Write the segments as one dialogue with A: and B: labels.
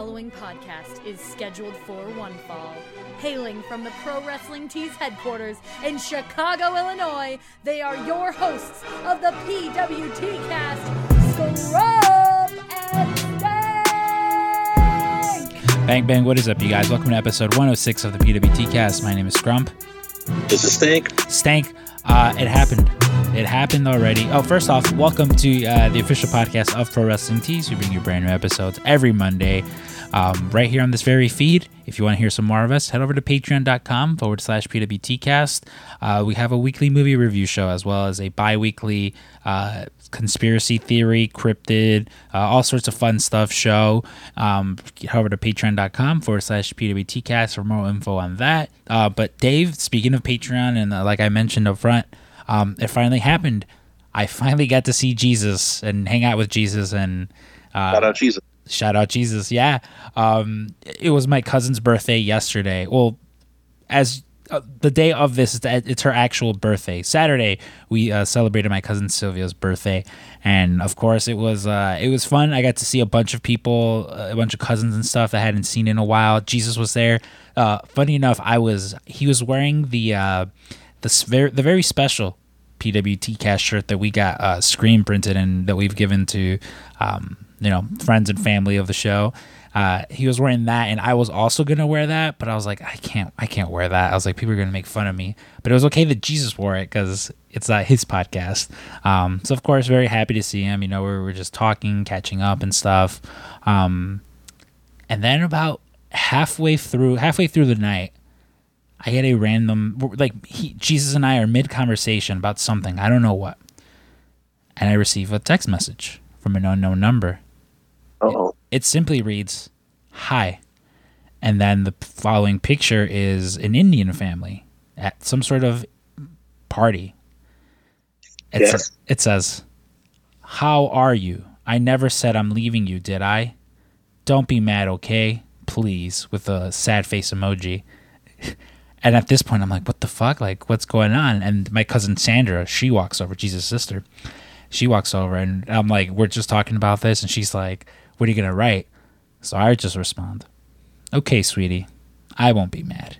A: following podcast is scheduled for one fall. Hailing from the Pro Wrestling Tees headquarters in Chicago, Illinois, they are your hosts of the PWT cast, Scrump and Stank!
B: Bang bang, what is up, you guys? Welcome to episode 106 of the PWT cast. My name is Scrump.
C: This is Stank.
B: Stank, uh, it happened. It happened already. Oh, first off, welcome to uh, the official podcast of Pro Wrestling Tees. We bring you brand new episodes every Monday um, right here on this very feed. If you want to hear some more of us, head over to patreon.com forward slash PWTcast. Uh, we have a weekly movie review show as well as a bi weekly uh, conspiracy theory, cryptid, uh, all sorts of fun stuff show. Um, head over to patreon.com forward slash PWTcast for more info on that. Uh, but Dave, speaking of Patreon, and uh, like I mentioned up front, um, it finally happened. I finally got to see Jesus and hang out with Jesus and uh,
C: Shout out Jesus.
B: Shout out Jesus. Yeah. Um, it was my cousin's birthday yesterday. Well, as uh, the day of this, it's her actual birthday. Saturday, we uh, celebrated my cousin Sylvia's birthday, and of course, it was uh, it was fun. I got to see a bunch of people, a bunch of cousins and stuff that I hadn't seen in a while. Jesus was there. Uh, funny enough, I was he was wearing the uh, the very the very special PWT cast shirt that we got uh, screen printed and that we've given to um, you know friends and family of the show. Uh, he was wearing that, and I was also gonna wear that, but I was like, I can't, I can't wear that. I was like, people are gonna make fun of me. But it was okay that Jesus wore it because it's uh, his podcast. Um, so of course, very happy to see him. You know, we were just talking, catching up, and stuff. Um, and then about halfway through, halfway through the night, I get a random like he, Jesus and I are mid conversation about something I don't know what, and I receive a text message from an unknown number.
C: Oh,
B: it, it simply reads, "Hi," and then the following picture is an Indian family at some sort of party. It,
C: Yes.
B: sa- it says, "How are you? I never said I'm leaving you, did I? Don't be mad, okay? Please," with a sad face emoji. And at this point, I'm like, what the fuck? Like, what's going on? And my cousin Sandra, she walks over, Jesus' sister. She walks over, and I'm like, we're just talking about this. And she's like, what are you going to write? So I just respond, okay, sweetie, I won't be mad.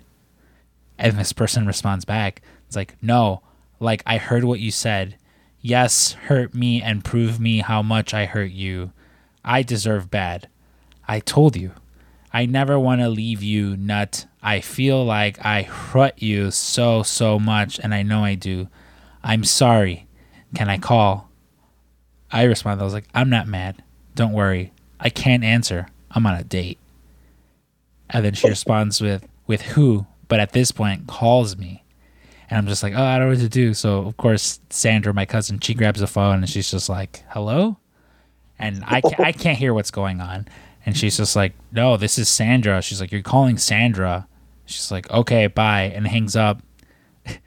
B: And this person responds back, it's like, no, like, I heard what you said. Yes, hurt me and prove me how much I hurt you. I deserve bad. I told you. I never want to leave you, nut. I feel like I hurt you so, so much, and I know I do. I'm sorry. Can I call? I responded, I was like, I'm not mad. Don't worry. I can't answer. I'm on a date. And then she responds with, with who? But at this point, calls me. And I'm just like, oh, I don't know what to do. So, of course, Sandra, my cousin, she grabs the phone and she's just like, hello? And I, ca- I can't hear what's going on. And she's just like, no, this is Sandra. She's like, you're calling Sandra. She's like, okay, bye, and hangs up.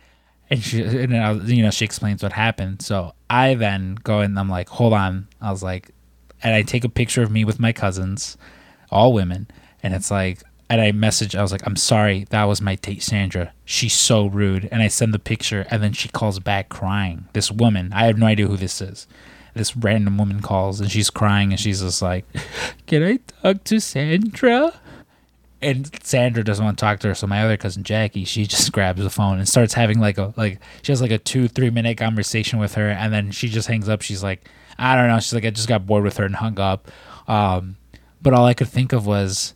B: And she, and I, you know, she explains what happened. So I then go and I'm like, hold on. I was like, and I take a picture of me with my cousins, all women, and it's like, and I message, I was like, I'm sorry, that was my date, Sandra. She's so rude. And I send the picture, and then she calls back crying. This woman, I have no idea who this is. This random woman calls, and she's crying, and she's just like, Can I talk to Sandra? and Sandra doesn't want to talk to her, so my other cousin Jackie, she just grabs the phone and starts having like a like she has like a two three minute conversation with her, and then she just hangs up. She's like, I don't know. She's like, I just got bored with her and hung up. Um, but all I could think of was,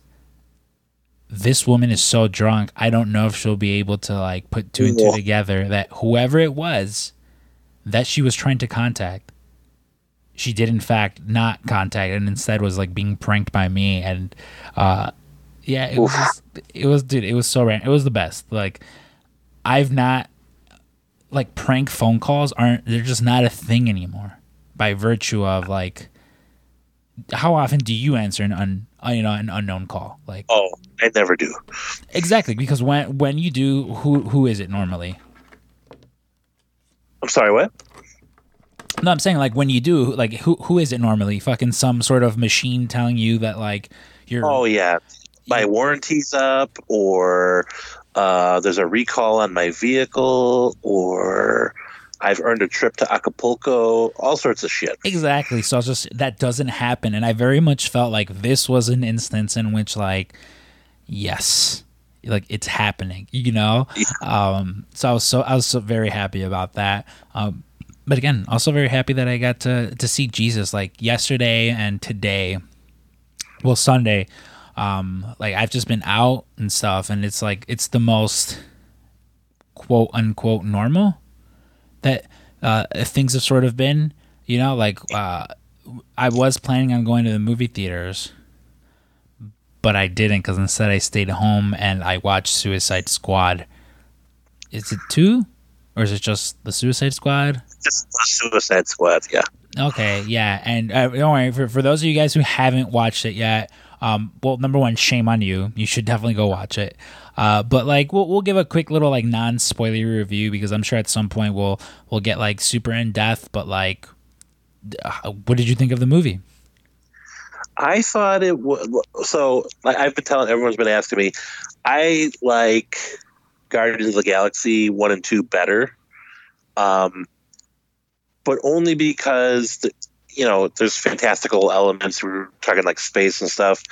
B: this woman is so drunk. I don't know if she'll be able to like put two and two together that whoever it was that she was trying to contact she did in fact not contact and instead was like being pranked by me and uh yeah it was just, it was dude it was so random it was the best like i've not like prank phone calls aren't they're just not a thing anymore by virtue of like how often do you answer an un uh, you know an unknown call like
C: oh, I never do.
B: exactly because when when you do who who is it normally
C: I'm sorry, what?
B: No, I'm saying like when you do, like who who is it normally? Fucking some sort of machine telling you that like you're.
C: Oh yeah, my warranty's up, or uh, there's a recall on my vehicle, or
D: I've earned a trip to Acapulco, all sorts of shit.
B: Exactly. So I was just that doesn't happen, and I very much felt like this was an instance in which, like, yes, like it's happening. You know. Um. So I was so I was so very happy about that. Um. But again, also very happy that I got to to see Jesus like yesterday and today. Well, Sunday. Um. Like I've just been out and stuff, and it's like it's the most quote unquote normal that uh, things have sort of been. You know, like uh, I was planning on going to the movie theaters, but I didn't because instead I stayed home and I watched Suicide Squad. Is it two, or is it just the Suicide Squad?
D: Just the Suicide Squad, yeah.
B: Okay, yeah, and uh, don't worry for for those of you guys who haven't watched it yet. Um, well, number one, shame on you. You should definitely go watch it. Uh, but like, we'll we'll give a quick little like non spoilery review because I'm sure at some point we'll we'll get like super in depth. But like, uh, what did you think of the movie?
D: I thought it was so. Like I've been telling everyone's been asking me. I like Guardians of the Galaxy one and two better, um, but only because the, you know there's fantastical elements. We're talking like space and stuff.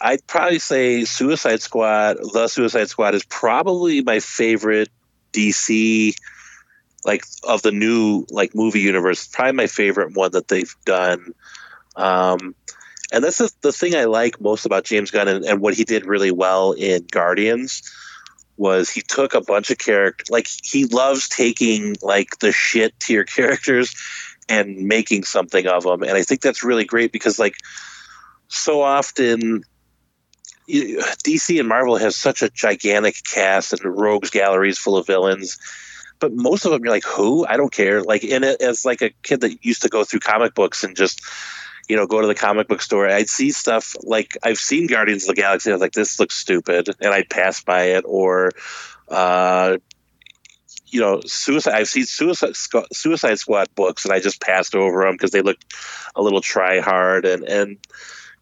D: I'd probably say Suicide Squad. The Suicide Squad is probably my favorite DC, like of the new like movie universe. Probably my favorite one that they've done. Um, and that's the, the thing I like most about James Gunn and, and what he did really well in Guardians was he took a bunch of characters like he loves taking like the shit to your characters and making something of them and i think that's really great because like so often you- dc and marvel has such a gigantic cast and rogues galleries full of villains but most of them you're like who i don't care like in it as like a kid that used to go through comic books and just you know, go to the comic book store. I'd see stuff like I've seen Guardians of the Galaxy. I was like, this looks stupid, and I'd pass by it. Or, uh, you know, suicide. I've seen Suicide Suicide Squad books, and I just passed over them because they looked a little try hard. And and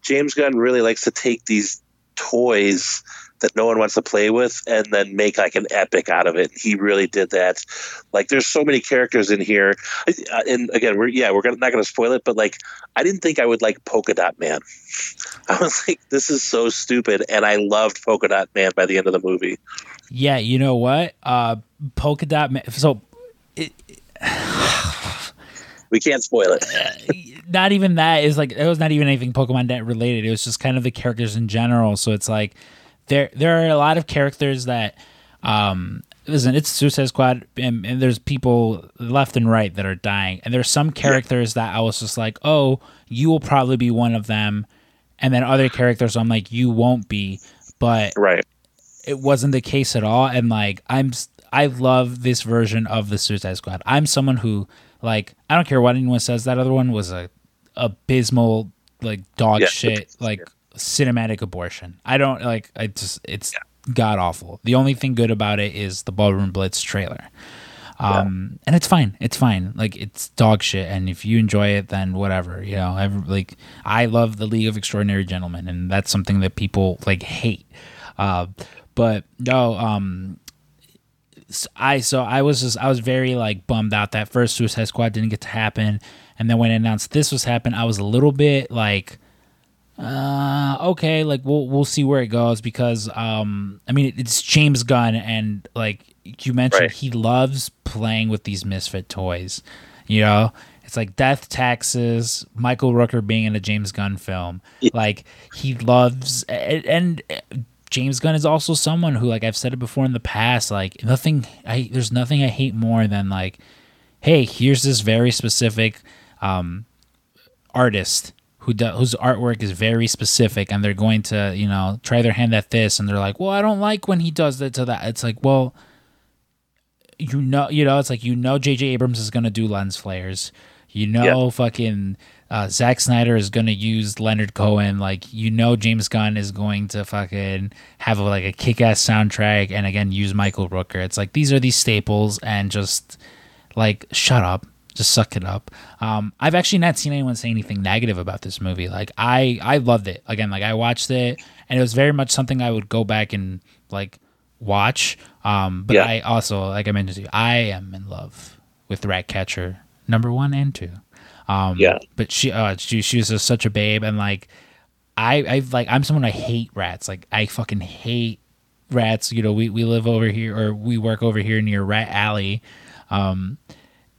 D: James Gunn really likes to take these toys that no one wants to play with and then make like an epic out of it. He really did that. Like there's so many characters in here, and again, we're yeah, we're not going to spoil it, but like I didn't think I would like Polka Dot Man. I was like, this is so stupid, and I loved Polka Dot Man by the end of the movie.
B: Yeah, you know what? Uh, Polka Dot. Ma- so
D: We can't spoil it.
B: not even that is like it was not even anything Pokemon Net related. It was just kind of the characters in general. So it's like there there are a lot of characters that um listen, it's Suicide Squad and, and there's people left and right that are dying. And there's some characters that I was just like, Oh, you will probably be one of them and then other characters I'm like, you won't be. But
D: Right.
B: it wasn't the case at all and like i'm i love this version of the suicide squad. I'm someone who like i don't care what anyone says that other one was a abysmal like dog
D: Yeah.
B: shit like cinematic abortion. I don't like i just it's god awful the only thing good about it is the ballroom blitz trailer. Um and it's fine it's fine. Like it's dog shit and if you enjoy it then whatever you know? Every, like i love the league of extraordinary gentlemen and that's something that people like hate. Uh but no um i so i was just i was very like bummed out that first suicide squad didn't get to happen. And then when it announced this was happening i was a little bit like uh okay like we'll we'll see where it goes because um i mean it's james gunn and like you mentioned
D: Right.
B: he loves playing with these misfit toys you know? It's like death taxes michael rooker being in a james gunn film. Like he loves and, and james gunn is also someone who like i've said it before in the past like nothing i there's nothing i hate more than like hey here's this very specific um artist who do, whose artwork is very specific and they're going to you know try their hand at this and they're like well i don't like when he does that to that. It's like well you know you know it's like you know jj abrams is going to do lens flares. You know fucking uh, Zack Snyder is gonna use Leonard Cohen. Like you know, James Gunn is going to fucking have a, like a kick-ass soundtrack, and again use Michael Rooker. It's like these are these staples, and just like shut up, just suck it up. Um, I've actually not seen anyone say anything negative about this movie. Like I, I loved it. Again, like I watched it, and it was very much something I would go back and like watch. Um, but
D: Yeah.
B: I also, like I mentioned to you, I am in love with Ratcatcher number one and two. Um,
C: Yeah.
B: But she, uh, she, she was just such a babe, and like, I, I like, I'm someone I hate rats. Like, I fucking hate rats. You know, we we live over here, or we work over here near Rat Alley. Um,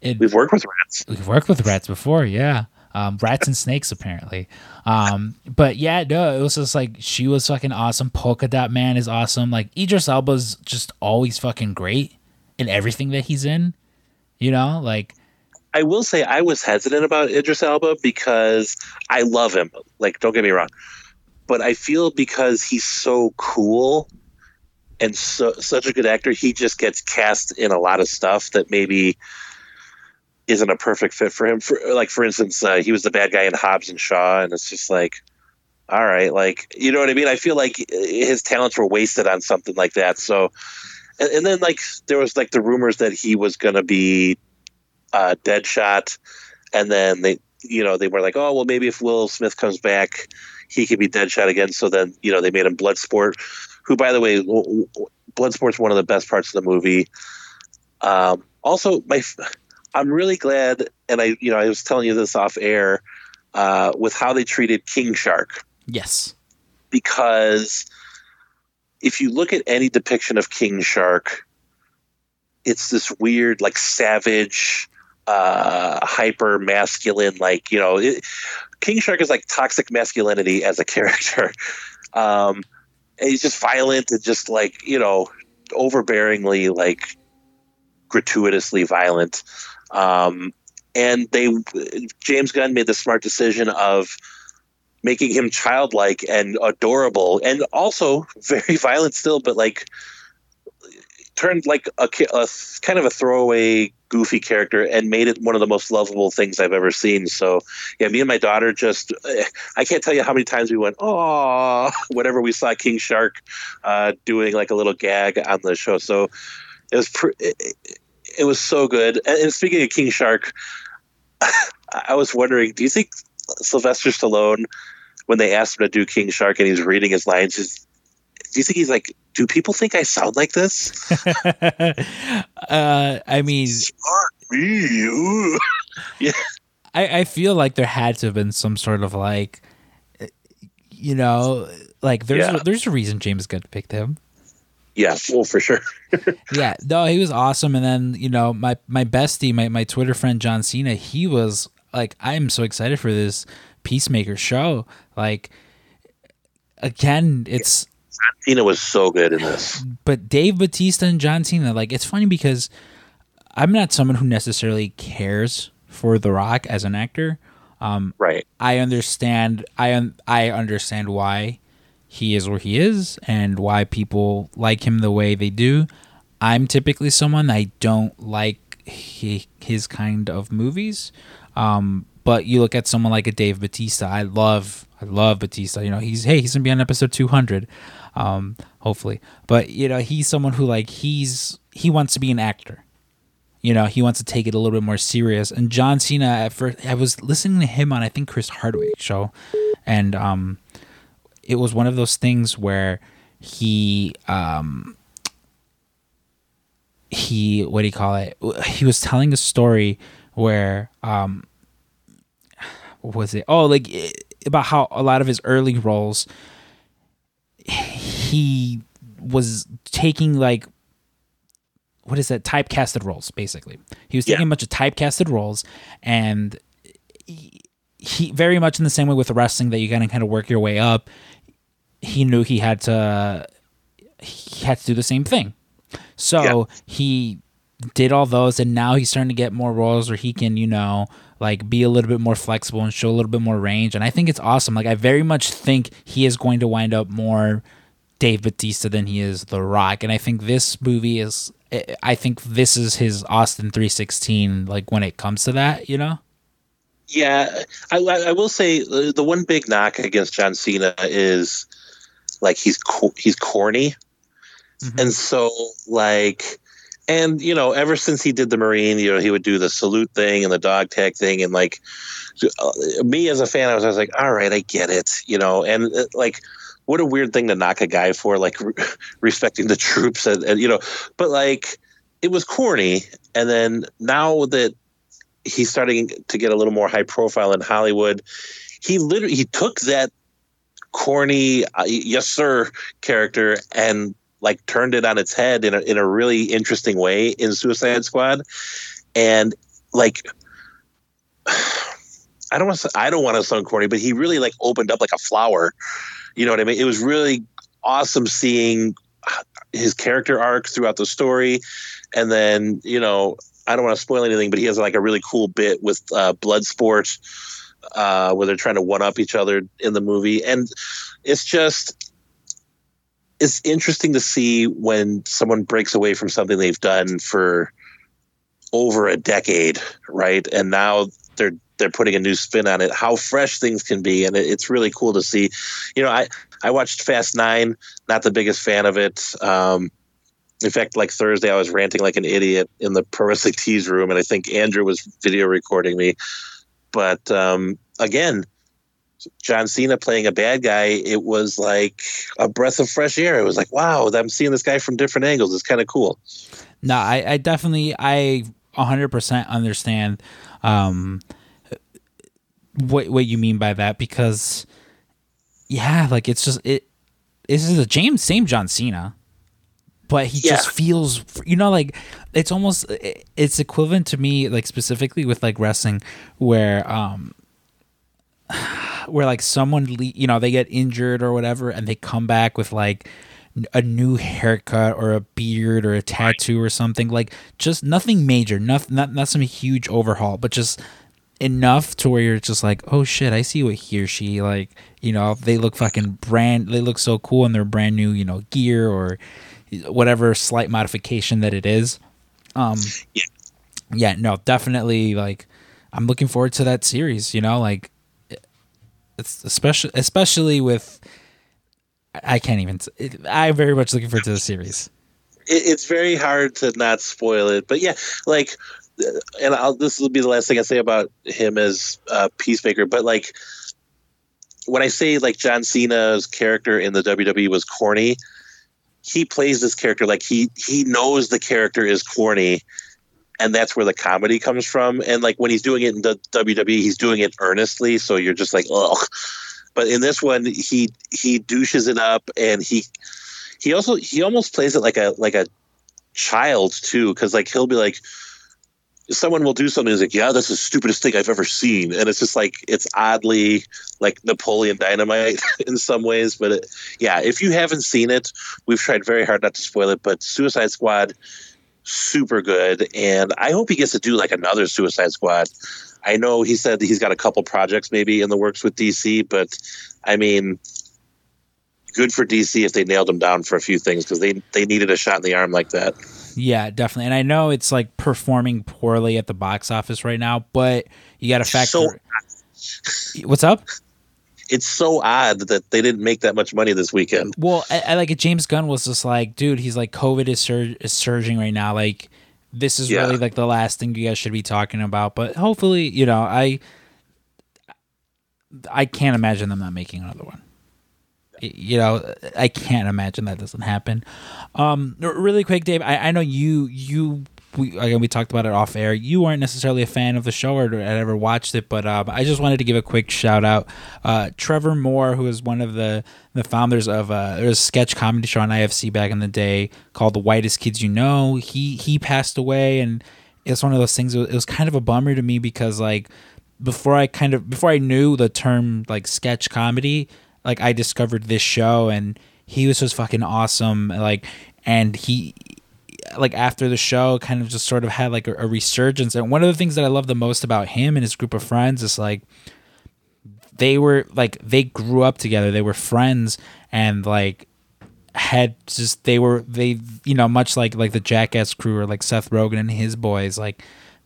B: it,
C: We've worked with rats.
B: We've worked with rats before, yeah. Um, rats and snakes, apparently. Um, but yeah, no, it was just like she was fucking awesome. Polka Dot Man is awesome. Like Idris Elba's just always fucking great in everything that he's in. You know, like
C: I will say I was hesitant about Idris Elba because I love him. Like, don't get me wrong, but I feel because he's so cool and so such a good actor, he just gets cast in a lot of stuff that maybe isn't a perfect fit for him. For like, for instance, uh, he was the bad guy in Hobbs and Shaw, and it's just like, all right, like you know what I mean. I feel like his talents were wasted on something like that. So, and, and then like there was like the rumors that he was going to be uh, Deadshot, and then they, you know, they were like, oh well, maybe if Will Smith comes back, he could be Deadshot again. So then, you know, they made him Bloodsport, who, by the way, Bloodsport's one of the best parts of the movie. Um, also, my, I'm really glad, and I, you know, I was telling you this off air, uh, with how they treated King Shark
B: yes,
C: because if you look at any depiction of King Shark, it's this weird, like savage, uh, hyper masculine, like you know, it, King Shark is like toxic masculinity as a character. Um, and he's just violent and just like you know, overbearingly like gratuitously violent. Um, and they James Gunn made the smart decision of making him childlike and adorable and also very violent still but like turned like a, a kind of a throwaway goofy character and made it one of the most lovable things i've ever seen. So yeah me and my daughter just eh, i can't tell you how many times we went oh whenever we saw king shark uh, doing like a little gag on the show. So it was pr- it, it- was so good. And, and speaking of king shark i was wondering do you think sylvester stallone when they asked him to do King Shark and he's reading his lines, just, do you think he's like, do people think I sound like this?
B: uh, I mean,
C: me. ooh.
B: I, I feel like there had to have been some sort of like, uh, you know, like there's
C: Yeah.
B: a, there's a reason James Gunn picked him.
C: Yeah, well, for sure.
B: yeah, no, he was awesome. And then you know, my my bestie, my my Twitter friend John Cena, he was like, I'm so excited for this Peacemaker show. Like, again, it's
C: Cena was so good in this.
B: but Dave Batista and John Cena, like, it's funny because I'm not someone who necessarily cares for The Rock as an actor.
C: Um, Right.
B: I understand. I un- I understand why he is where he is and why people like him the way they do. I'm typically someone I don't like he, his kind of movies. Um, but you look at someone like a Dave Batista. I love I love Batista. You know, he's hey, he's gonna be on episode 200, um, hopefully. But you know, he's someone who like he's he wants to be an actor. You know, he wants to take it a little bit more serious. And John Cena, at first, I was listening to him on I think Chris Hardwick show, and um, it was one of those things where he um he what do you call it? He was telling a story where um what was it? Oh, like eh, about how a lot of his early roles he was taking like what is that typecasted roles basically. He was taking
C: Yeah.
B: a bunch of typecasted roles and he, he very much in the same way with wrestling that you gotta kind of work your way up. He knew he had to he had to do the same thing. So he did all those and now he's starting to get more roles where he can you know like be a little bit more flexible and show a little bit more range. And i think it's awesome. Like i very much think he is going to wind up more dave batista than he is the rock. And i think this movie is I- think this is his austin 316 like when it comes to that you know?
C: Yeah, I, I will say uh, the one big knock against John Cena is like he's co- he's corny,
B: Mhm.
C: and so like, and you know, ever since he did the Marine, you know, he would do the salute thing and the dog tag thing, and like, uh, me as a fan, I was, I was like, all right, I get it, you know, and uh, like. What a weird thing to knock a guy for, like re- respecting the troops, and, and you know, but like it was corny, and then now that he's starting to get a little more high profile in Hollywood, he literally he took that corny uh, yes sir character and like turned it on its head in a in a really interesting way in Suicide Squad, and like. I don't want to. I don't want to sound corny, but he really like opened up like a flower. You know what I mean? It was really awesome seeing his character arc throughout the story, and then you know I don't want to spoil anything, but he has like a really cool bit with uh, Bloodsport uh, where they're trying to one up each other in the movie, and it's just it's interesting to see when someone breaks away from something they've done for over a decade, right? And now they're they're putting a new spin on it. How fresh things can be, and it, it's really cool to see. You know, I I watched Fast Nine. Not the biggest fan of it. Um, in fact, like Thursday, I was ranting like an idiot in the Pro Wrestling Tees room, and I think Andrew was video recording me. But um, again, John Cena playing a bad guy, it was like a breath of fresh air. It was like, wow, I'm seeing this guy from different angles. It's kind of cool.
B: No, I, I definitely, I 100% understand um, what what you mean by that because, yeah, like it's just it. This is the James same John Cena, but he
C: Yeah.
B: just feels, you know, like it's almost it's equivalent to me, like specifically with like wrestling, where um where like someone le- you know they get injured or whatever and they come back with like a new haircut or a beard or a tattoo or something like just nothing major nothing not, not some huge overhaul but just enough to where you're just like oh shit i see what he or she like you know they look fucking brand they look so cool in their brand new you know gear or whatever slight modification that it is um
C: Yeah.
B: yeah no definitely like i'm looking forward to that series you know like especially especially with I can't even. I'm very much looking forward to the series.
C: it, it's very hard to not spoil it. But yeah, like, uh, and I'll, this will be the last thing I say about him as uh, Peacemaker. But like, when I say like John Cena's character in the WWE was corny, he plays this character like he he knows the character is corny. And that's where the comedy comes from. And like when he's doing it in the WWE, he's doing it earnestly. So you're just like, ugh. But in this one, he he douches it up, and he he also he almost plays it like a like a child too because like he'll be like someone will do something he's like yeah that's the stupidest thing i've ever seen and it's just like it's oddly like napoleon dynamite in some ways but it, yeah if you haven't seen it we've tried very hard not to spoil it but suicide squad super good and i hope he gets to do like another suicide squad i know he said that he's got a couple projects maybe in the works with dc but i mean good for DC if they nailed him down for a few things because they they needed a shot in the arm like that.
B: Yeah, definitely. And I know it's like performing poorly at the box office right now, but you got to factor.
C: So-
B: What's up?
C: It's so odd that they didn't make that much money this weekend.
B: Well, I, I like it. James Gunn was just like, dude, he's like, COVID is, sur- is surging right now. Like, this is
C: Yeah.
B: really like the last thing you guys should be talking about. But hopefully, you know, I I can't imagine them not making another one. You know, I can't imagine that doesn't happen. Um, really quick, Dave. I, I know you you we again we talked about it off air. You weren't necessarily a fan of the show or had ever watched it, but um, I just wanted to give a quick shout out. Uh, Trevor Moore, who is one of the the founders of uh, there was a sketch comedy show on IFC back in the day called The Whitest Kids You Know. He he passed away, and it's one of those things. It was, it was kind of a bummer to me because like before I kind of before I knew the term like sketch comedy, like I discovered this show and he was just fucking awesome. Like and he like after the show kind of just sort of had like a, a resurgence. And one of the things that I love the most about him and his group of friends is like they were like they grew up together. They were friends and like had just they were they you know much like like the Jackass crew or like Seth Rogen and his boys like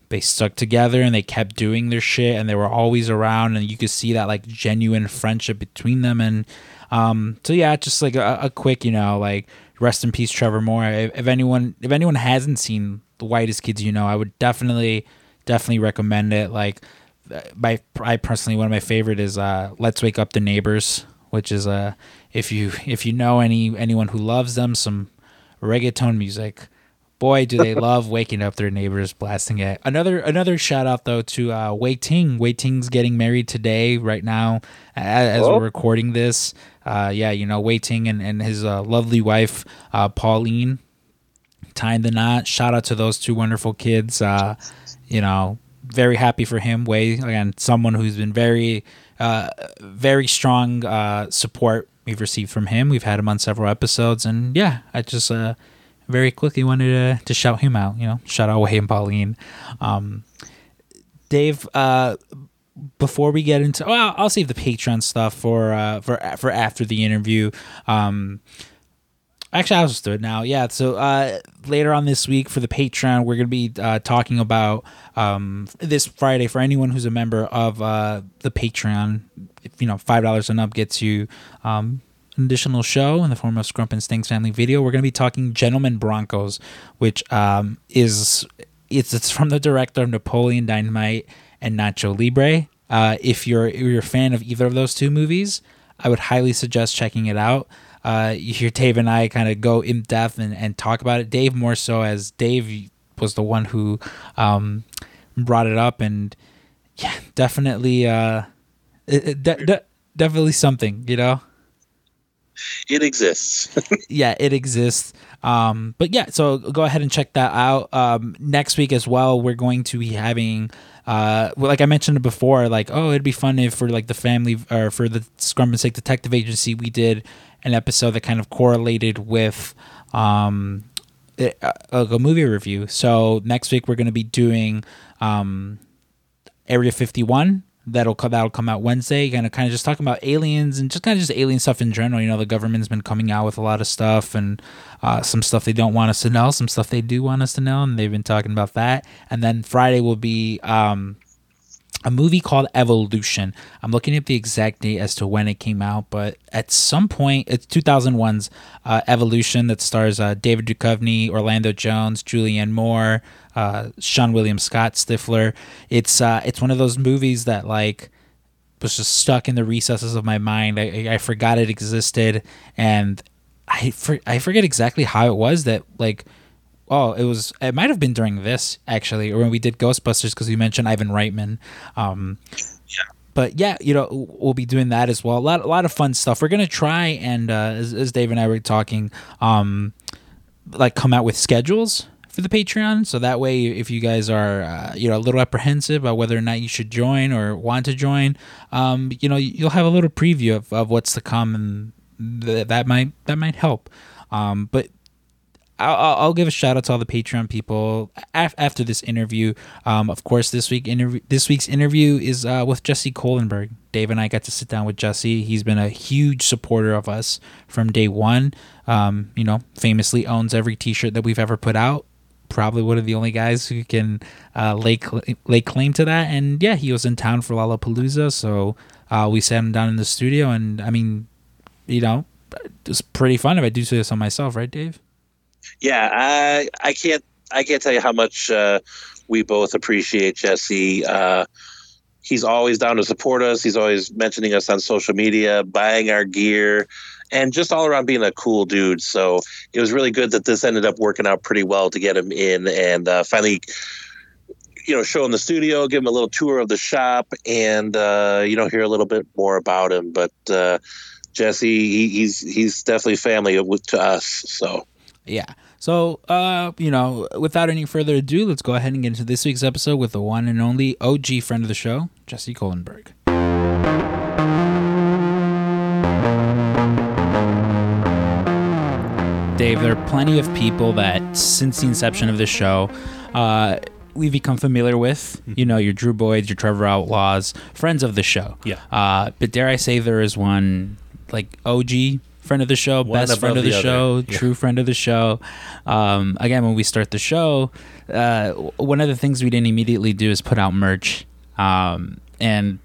B: they stuck together and they kept doing their shit and they were always around and you could see that like genuine friendship between them and um so yeah just like a, a quick you know like rest in peace Trevor Moore if, if anyone if anyone hasn't seen the whitest kids you know I would definitely definitely recommend it like uh, my I personally one of my favorite is uh Let's Wake Up the Neighbors which is uh if you if you know any anyone who loves them some reggaeton music boy, do they love waking up their neighbors blasting it. Another another shout out though to uh, Wei Ting. Wei Ting's getting married today, right now, as, as
C: Oh.
B: we're recording this. Uh, yeah, you know Wei Ting and and his uh, lovely wife uh, Pauline tying the knot. Shout out to those two wonderful kids. Uh, you know, very happy for him. Wei again, someone who's been very, uh, very strong uh, support we've received from him. We've had him on several episodes, and yeah, I just uh, very quickly wanted to to shout him out. You know, shout out Wei and Pauline. Um, Dave, uh, before we get into, well, I'll save the Patreon stuff for uh, for for after the interview. Um, Actually, I'll just do it now. Yeah. So uh, later on this week for the Patreon, we're going to be uh, talking about um, this Friday for anyone who's a member of uh, the Patreon. If you know, five dollars and up gets you um, an additional show in the form of Scrump and Stinks Family Video. We're going to be talking Gentlemen Broncos, which um, is it's it's from the director of Napoleon Dynamite and Nacho Libre. Uh, if you're if you're a fan of either of those two movies, I would highly suggest checking it out. Uh, you hear Dave and I kind of go in depth and, and talk about it. Dave more so as Dave was the one who um, brought it up, and yeah, definitely, uh, it, it de- de- definitely something, you know.
C: It exists.
B: yeah, it exists. Um, but yeah, so go ahead and check that out. Um, next week as well, we're going to be having, uh, like I mentioned before, like oh, it'd be fun if for like the family or for the Scrump and Sake Detective Agency, we did an episode that kind of correlated with um, a, a movie review. So next week we're going to be doing um, Area 51. That'll come that'll come out Wednesday. Gonna kind of just talking about aliens and just kind of just alien stuff in general. You know, the government's been coming out with a lot of stuff and uh, some stuff they don't want us to know, some stuff they do want us to know, and they've been talking about that. And then Friday will be um, a movie called Evolution. I'm looking at the exact date as to when it came out, but at some point, it's 2001's uh, Evolution that stars uh, David Duchovny, Orlando Jones, Julianne Moore, uh, Seann William Scott, Stifler. It's uh, it's one of those movies that like was just stuck in the recesses of my mind. I, I forgot it existed, and I for, I forget exactly how it was that like oh it was it might have been during this actually or when we did ghostbusters because we mentioned ivan reitman. Um but yeah you know we'll be doing that as well. A lot, a lot of fun stuff. We're gonna try and uh as, as dave and i were talking um like come out with schedules for the patreon. So that way if you guys are uh, you know a little apprehensive about whether or not you should join or want to join um you know you'll have a little preview of, of what's to come and th- that might that might help. Um but I'll, I'll give a shout out to all the Patreon people af- after this interview. Um, of course, this week interview this week's interview is uh, with Jesse Kohlenberg. Dave and I got to sit down with Jesse. He's been a huge supporter of us from day one. Um, you know, famously owns every T-shirt that we've ever put out. Probably one of the only guys who can uh, lay cl- lay claim to that. And yeah, he was in town for Lollapalooza, so uh, we sat him down in the studio. And I mean, you know, it was pretty fun if I do say on myself, right, Dave?
C: Yeah, I I can't I can't tell you how much uh, we both appreciate Jesse. Uh, he's always down to support us. He's always mentioning us on social media, buying our gear, and just all around being a cool dude. So it was really good that this ended up working out pretty well to get him in and uh, finally. You know, show him the studio, give him a little tour of the shop, and uh, you know, hear a little bit more about him. But uh, Jesse, he, he's he's definitely family to us. So
B: Yeah. So, uh, you know, without any further ado, let's go ahead and get into this week's episode with the one and only OG friend of the show, Jesse Kohlenberg. Dave, there are plenty of people that since the inception of the show, uh, we've become familiar with. You know, your Drew Boyds, your Trevor Outlaws, friends of the show.
D: Yeah.
B: Uh, but dare I say, there is one like OG friend of the show,
D: One
B: best friend of the,
D: the
B: show.
D: Yeah.
B: true friend of the show. Um, again, when we start the show, uh, one of the things we didn't immediately do is put out merch. Um, and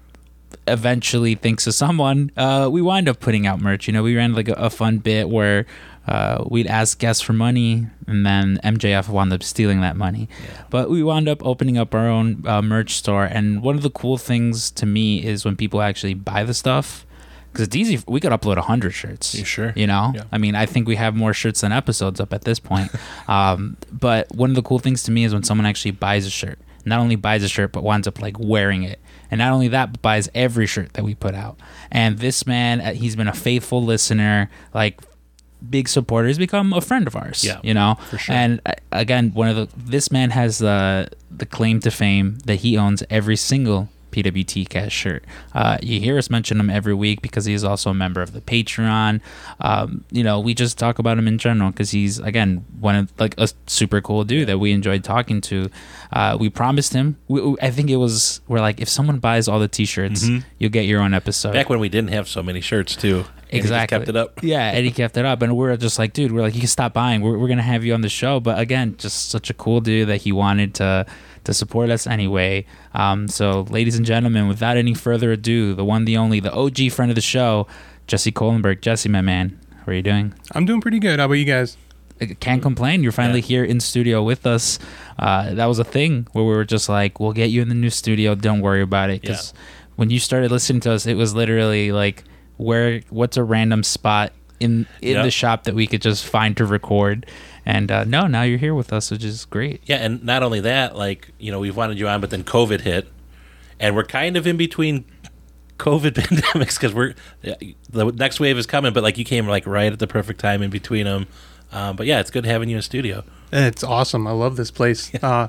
B: eventually, thanks to someone, uh, we wind up putting out merch. You know, we ran like a, a fun bit where uh, we'd ask guests for money, and then MJF wound up stealing that money. But we wound up opening up our own uh, merch store. And one of the cool things to me is when people actually buy the stuff. Because it's easy. We could upload hundred shirts.
D: You sure?
B: You know,
D: Yeah.
B: I mean, I think we have more shirts than episodes up at this point. um, but one of the cool things to me is when someone actually buys a shirt. Not only buys a shirt, but winds up like wearing it. And not only that, but buys every shirt that we put out. And this man, uh, he's been a faithful listener, like big supporter. He's become a friend of ours.
D: Yeah,
B: you know,
D: for sure.
B: And uh, again, one of the this man has the the claim to fame that he owns every single PWT cast shirt. Uh, you hear us mention him every week because he's also a member of the Patreon. Um, you know, we just talk about him in general because he's again one of like a super cool dude that we enjoyed talking to. Uh, we promised him. We, we- I think it was we're like if someone buys all the T-shirts, you'll get your own episode.
D: Back when we didn't have so many shirts too. And he just
B: Exactly.
D: kept it up.
B: Yeah, and he kept it up, and we are just like, dude, we're like, you can stop buying. We're, we're gonna have you on the show, but again, just such a cool dude that he wanted to to support us anyway. Um, so, ladies and gentlemen, without any further ado, the one, the only, the OG friend of the show, Jesse Kohlenberg. Jesse, my man, how are you doing?
E: I'm doing pretty good. How about you guys?
B: I can't complain. You're finally
D: Yeah.
B: here in studio with us. Uh, that was a thing where we were just like, "We'll get you in the new studio. Don't worry about it." Because when you started listening to us, it was literally like, "Where? What's a random spot in in
D: Yep.
B: the shop that we could just find to record?" And uh, no, now you're here with us, which is great.
D: Yeah, and not only that, like you know, we've wanted you on, but then COVID hit, and we're kind of in between COVID pandemics because we're the next wave is coming. But like you came like right at the perfect time in between them. Um, but yeah, it's good having you in studio.
E: It's awesome. I love this place. Uh,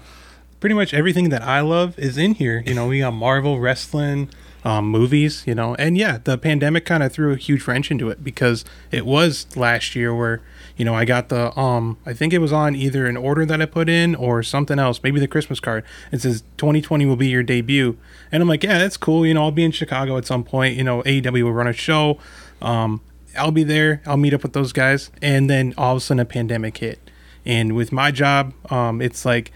E: pretty much everything that I love is in here. You know, we got Marvel, wrestling, um, movies, you know, and yeah, the pandemic kind of threw a huge wrench into it because it was last year where, you know, I got the, um, I think it was on either an order that I put in or something else, maybe the Christmas card. It says 2020 will be your debut. And I'm like, yeah, that's cool. You know, I'll be in Chicago at some point. You know, AEW will run a show. Um, I'll be there. I'll meet up with those guys. And then all of a sudden a pandemic hit. And with my job, um, it's like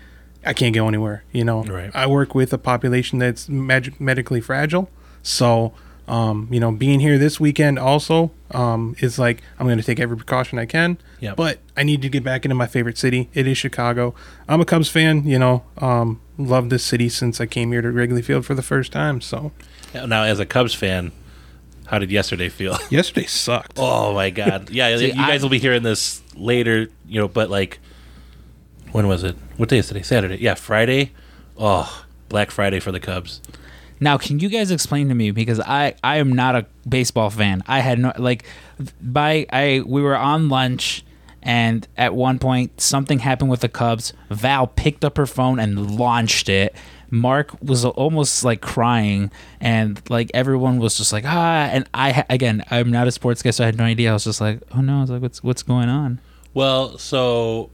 E: I can't go anywhere. You know,
D: Right.
E: I work with a population that's mag- medically fragile. So, um, you know, being here this weekend also um, is like I'm going to take every precaution I can.
D: Yeah.
E: But I need to get back into my favorite city. It is Chicago. I'm a Cubs fan. You know, um, love this city since I came here to Wrigley Field for the first time. So
D: Now, as a Cubs fan, how did yesterday feel?
E: yesterday sucked.
D: Oh my god! Yeah, you guys
B: I-
D: will be hearing this later, you know. But like, when was it? What day is today? Saturday. Yeah, Friday. Oh, Black Friday for the Cubs.
B: Now, can you guys explain to me because I I am not a baseball fan. I had no like by I we were on lunch and at one point something happened with the Cubs. Val picked up her phone and launched it. Mark was almost like crying and like everyone was just like ah and I again I'm not a sports guy so I had no idea. I was just like oh no, I was like what's what's going on?
D: Well, so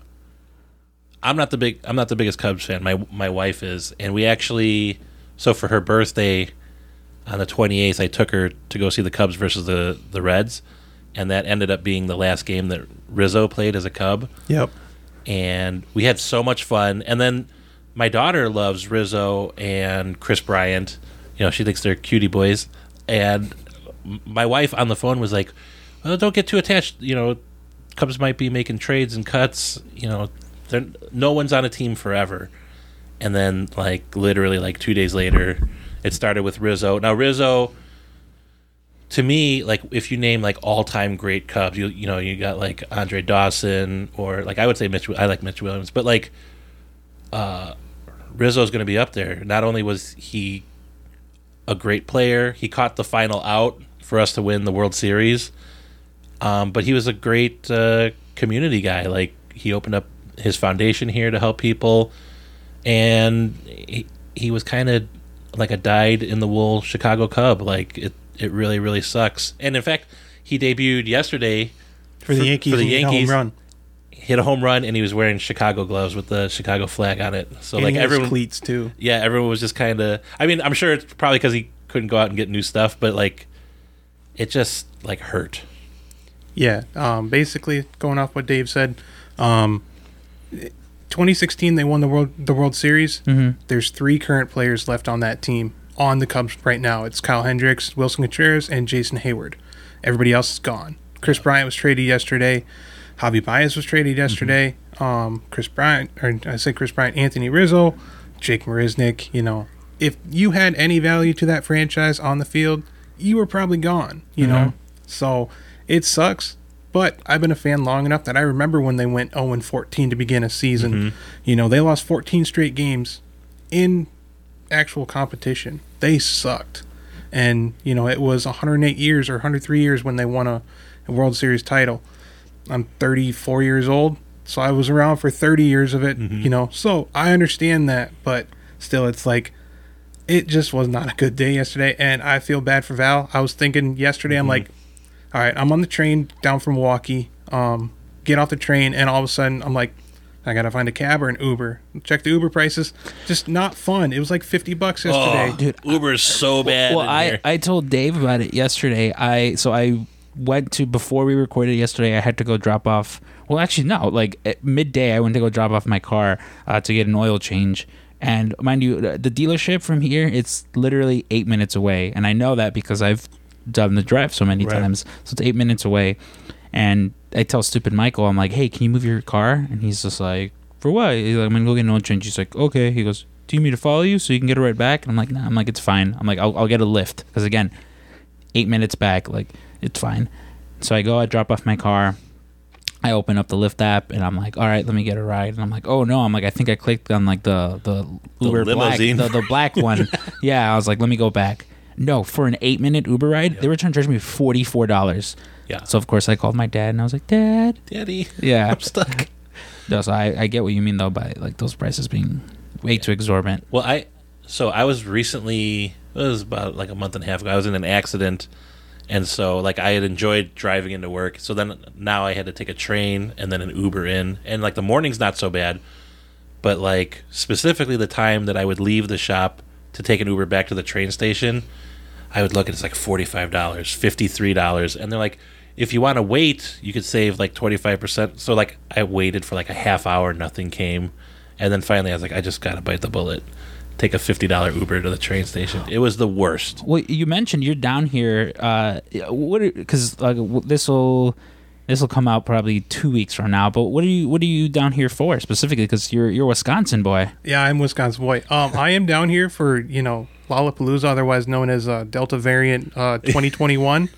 D: I'm not the big I'm not the biggest Cubs fan. My my wife is, and we actually so for her birthday on the 28th, I took her to go see the Cubs versus the the Reds, and that ended up being the last game that Rizzo played as a Cub.
E: Yep.
D: and we had so much fun. And then my daughter loves Rizzo and Kris Bryant. You know, she thinks they're cutie boys. And my wife on the phone was like, "Well, don't get too attached. You know, Cubs might be making trades and cuts. You know, no one's on a team forever." And then, like literally, like two days later, it started with Rizzo. Now Rizzo to me, like if you name like all time great Cubs, you you know you got like Andre Dawson or like I would say Mitch. I like Mitch Williams, but like uh, Rizzo's going to be up there. Not only was he a great player, he caught the final out for us to win the World Series, um, but he was a great uh, community guy. Like he opened up his foundation here to help people, and he, he was kind of like a dyed in the wool Chicago Cub. Like it, it really, really sucks. And in fact, he debuted yesterday
E: For the Yankees,
D: For the
E: and he hit a
D: Yankees,
E: home run.
D: hit a home run, and he was wearing Chicago gloves with the Chicago flag on it. So
E: And
D: like everyone,
E: cleats too.
D: yeah, everyone was just kind of. I mean, I'm sure it's probably because he couldn't go out and get new stuff, but like, it just like hurt.
E: Yeah, um, basically going off what Dave said, um, 2016 they won the world the World Series.
B: Mhm.
E: There's three current players left on that team on the Cubs right now. It's Kyle Hendricks, Willson Contreras, and Jason Heyward. Everybody else is gone. Kris Bryant was traded yesterday. Javi Baez was traded yesterday. Um, Kris Bryant, or I say Kris Bryant, Anthony Rizzo, Jake Marisnick. You know, if you had any value to that franchise on the field, you were probably gone. You know, so it sucks. But I've been a fan long enough that I remember when they went 0 and 14 to begin a season. Mm-hmm. You know, they lost 14 straight games in actual competition. They sucked. And, you know, it was 108 years or 103 years when they won a, a World Series title. I'm 34 years old, so I was around for 30 years of it, mm-hmm. you know. So I understand that, but still, it's like it just was not a good day yesterday, and I feel bad for Val. I was thinking yesterday, I'm mm-hmm. like, all right, I'm on the train down from Milwaukee, um, get off the train, and all of a sudden, I'm like, I gotta find a cab or an Uber. Check the Uber prices. Just not fun. It was like 50 bucks yesterday.
D: Oh, dude, Uber's so bad.
B: well
D: in
B: I,
D: here.
B: I told dave about it yesterday i so i went to before we recorded yesterday i had to go drop off well actually no like at midday i went to go drop off my car uh, to get an oil change and mind you the the dealership from here it's literally eight minutes away and i know that because i've done the drive so many
D: Right.
B: times. So it's eight minutes away. And i tell stupid michael i'm like hey can you move your car? And he's just like for what? He's like, i'm gonna go get an oil change. He's like okay. He goes do you need me to follow you so you can get it right back? And i'm like nah. I'm like it's fine. I'm like i'll, I'll get a lift. Because again eight minutes back like it's fine. So i go i drop off my car. I open up the lyft app and i'm like all right let me get a ride. And i'm like oh no. I'm like i think i clicked on like the the
D: The
B: uber black the, the black one. Yeah i was like let me go back no for an eight minute uber ride they were trying to charge me $44
D: yeah.
B: so of course i called my dad and i was like dad
D: Daddy,
B: yeah
D: I'm stuck.
B: no, so I, I get what you mean though by like those prices being way too exorbitant
D: Well, I so I was recently it was about like a month and a half ago. I was in an accident, and so like I had enjoyed driving into work. So then now I had to take a train and then an Uber in, and like the morning's not so bad, but like specifically the time that I would leave the shop to take an Uber back to the train station, I would look and it's like forty five dollars, fifty three dollars, and they're like. If you want to wait, you could save like twenty five percent. So like I waited for like a half hour, nothing came, and then finally I was like, I just gotta bite the bullet take a fifty dollar Uber to the train station. It was the worst.
B: Well, you mentioned you're down here. Uh, what? Because like this will this will come out probably two weeks from now. But what are you what are you down here for specifically? Because you're you're Wisconsin boy.
E: Yeah, I'm Wisconsin boy. Um, I am down here for you know Lollapalooza, otherwise known as uh, Delta Variant uh, 2021.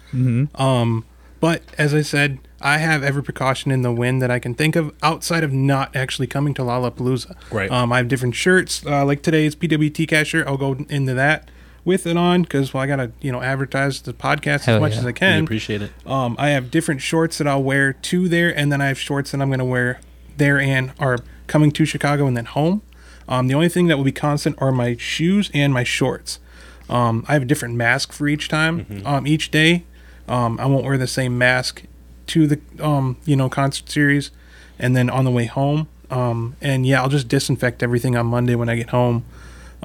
E: Um, but as I said, I have every precaution in the wind that I can think of outside of not actually coming to Lollapalooza.
D: Right.
E: Um, I have different shirts. Uh, like today's PWT cast shirt. I'll go into that with it on because well, I gotta you know advertise the podcast
B: Hell
E: as much
B: yeah.
E: as I
D: We
E: can.
D: appreciate it.
E: Um, I have different shorts that I'll wear to there, and then I have shorts that I'm going to wear there and are coming to Chicago and then home. Um, the only thing that will be constant are my shoes and my shorts. Um, I have a different mask for each time, um, each day. Um, I won't wear the same mask to the um, you know concert series, and then on the way home. Um, and yeah, I'll just disinfect everything on Monday when I get home.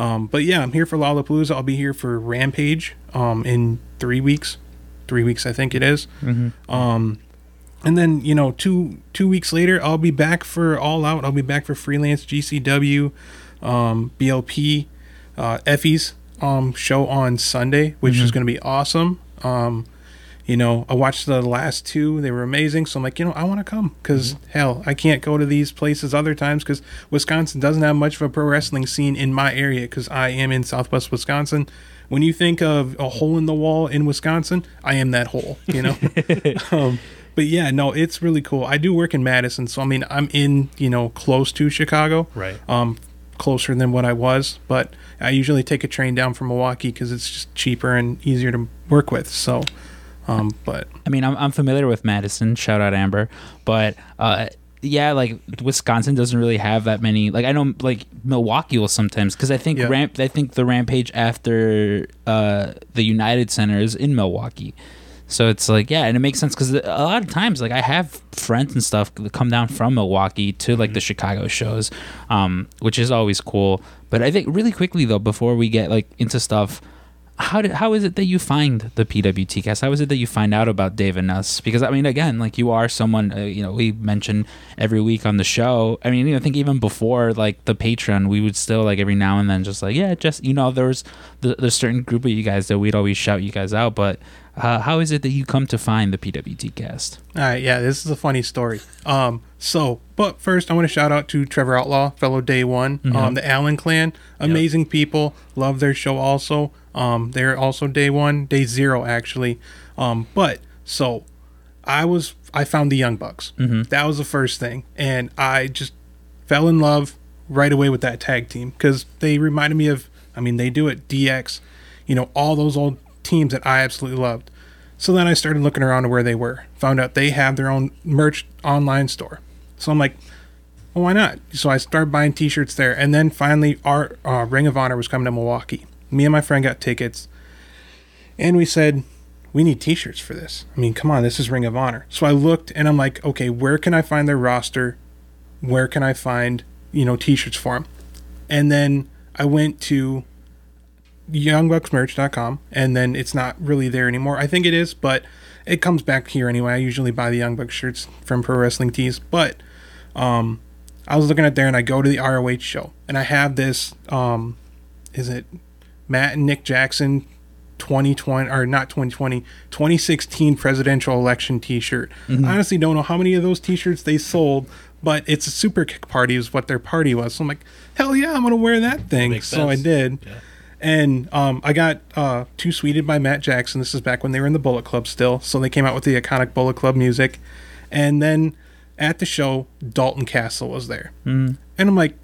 E: Um, but yeah, I'm here for Lollapalooza. I'll be here for Rampage um, in three weeks. Three weeks, I think it is. Um, and then you know, two two weeks later, I'll be back for All Out. I'll be back for Freelance GCW, um, BLP, uh, Effy's um, show on Sunday, which is going to be awesome. Um, you know, I watched the last two; they were amazing. So I'm like, you know, I want to come because hell, I can't go to these places other times because Wisconsin doesn't have much of a pro wrestling scene in my area because I am in Southwest Wisconsin. When you think of a hole in the wall in Wisconsin, I am that hole. You know. um, but yeah, no, it's really cool. I do work in Madison, so I mean, I'm in you know close to Chicago,
D: Right.
E: Um, closer than what I was, but I usually take a train down from Milwaukee because it's just cheaper and easier to work with. So, um, but
B: I mean, I'm I'm familiar with Madison. Shout out Amber, but uh, yeah, like Wisconsin doesn't really have that many. Like I know, like Milwaukee will sometimes because I think
E: Yeah.
B: ramp. I think the Rampage after uh, the United Center is in Milwaukee. So it's like yeah, and it makes sense because a lot of times like I have friends and stuff that come down from Milwaukee to like the Chicago shows, um, which is always cool. But I think really quickly though, before we get like into stuff, how did how is it that you find the PWT cast? How is it that you find out about Dave and us? Because I mean, again, like you are someone uh, you know we mention every week on the show. I mean, you know, I think even before like the Patreon, we would still like every now and then just like yeah, just you know, there's the there's certain group of you guys that we'd always shout you guys out. But uh, how is it that you come to find the PWT cast?
E: All right, yeah, this is a funny story. Um, so, but first, I want to shout out to Trevor Outlaw, fellow Day One, um, the Allen Clan, amazing people, love their show also. Um, they're also day one, day zero actually. Um, but so I was I found the Young Bucks. Mm-hmm. That was the first thing, and I just fell in love right away with that tag team because they reminded me of. I mean, they do it DX, you know, all those old teams that I absolutely loved. So then I started looking around to where they were. Found out they have their own merch online store. So I'm like, well, why not? So I started buying T-shirts there, and then finally, our uh, Ring of Honor was coming to Milwaukee. Me and my friend got tickets, and we said, we need T-shirts for this. I mean, come on, this is Ring of Honor. So I looked, and I'm like, okay, where can I find their roster? Where can I find you know T-shirts for them? And then I went to youngbucksmerch.com and then it's not really there anymore. I think it is, but it comes back here anyway. I usually buy the Young Bucks shirts from Pro Wrestling Tees, but um I was looking at there and I go to the ROH show and I have this um is it Matt and Nick Jackson 2020 or not 2020 2016 presidential election t-shirt. I honestly don't know how many of those t-shirts they sold, but it's a super kick party is what their party was. So I'm like, hell yeah, I'm gonna wear that thing.
D: Makes
E: so I did.
D: Yeah.
E: And um, I got uh, Too Sweeted by Matt Jackson. This is back when they were in the Bullet Club still. So they came out with the iconic Bullet Club music. And then at the show, Dalton Castle was there. Mm. And I'm like,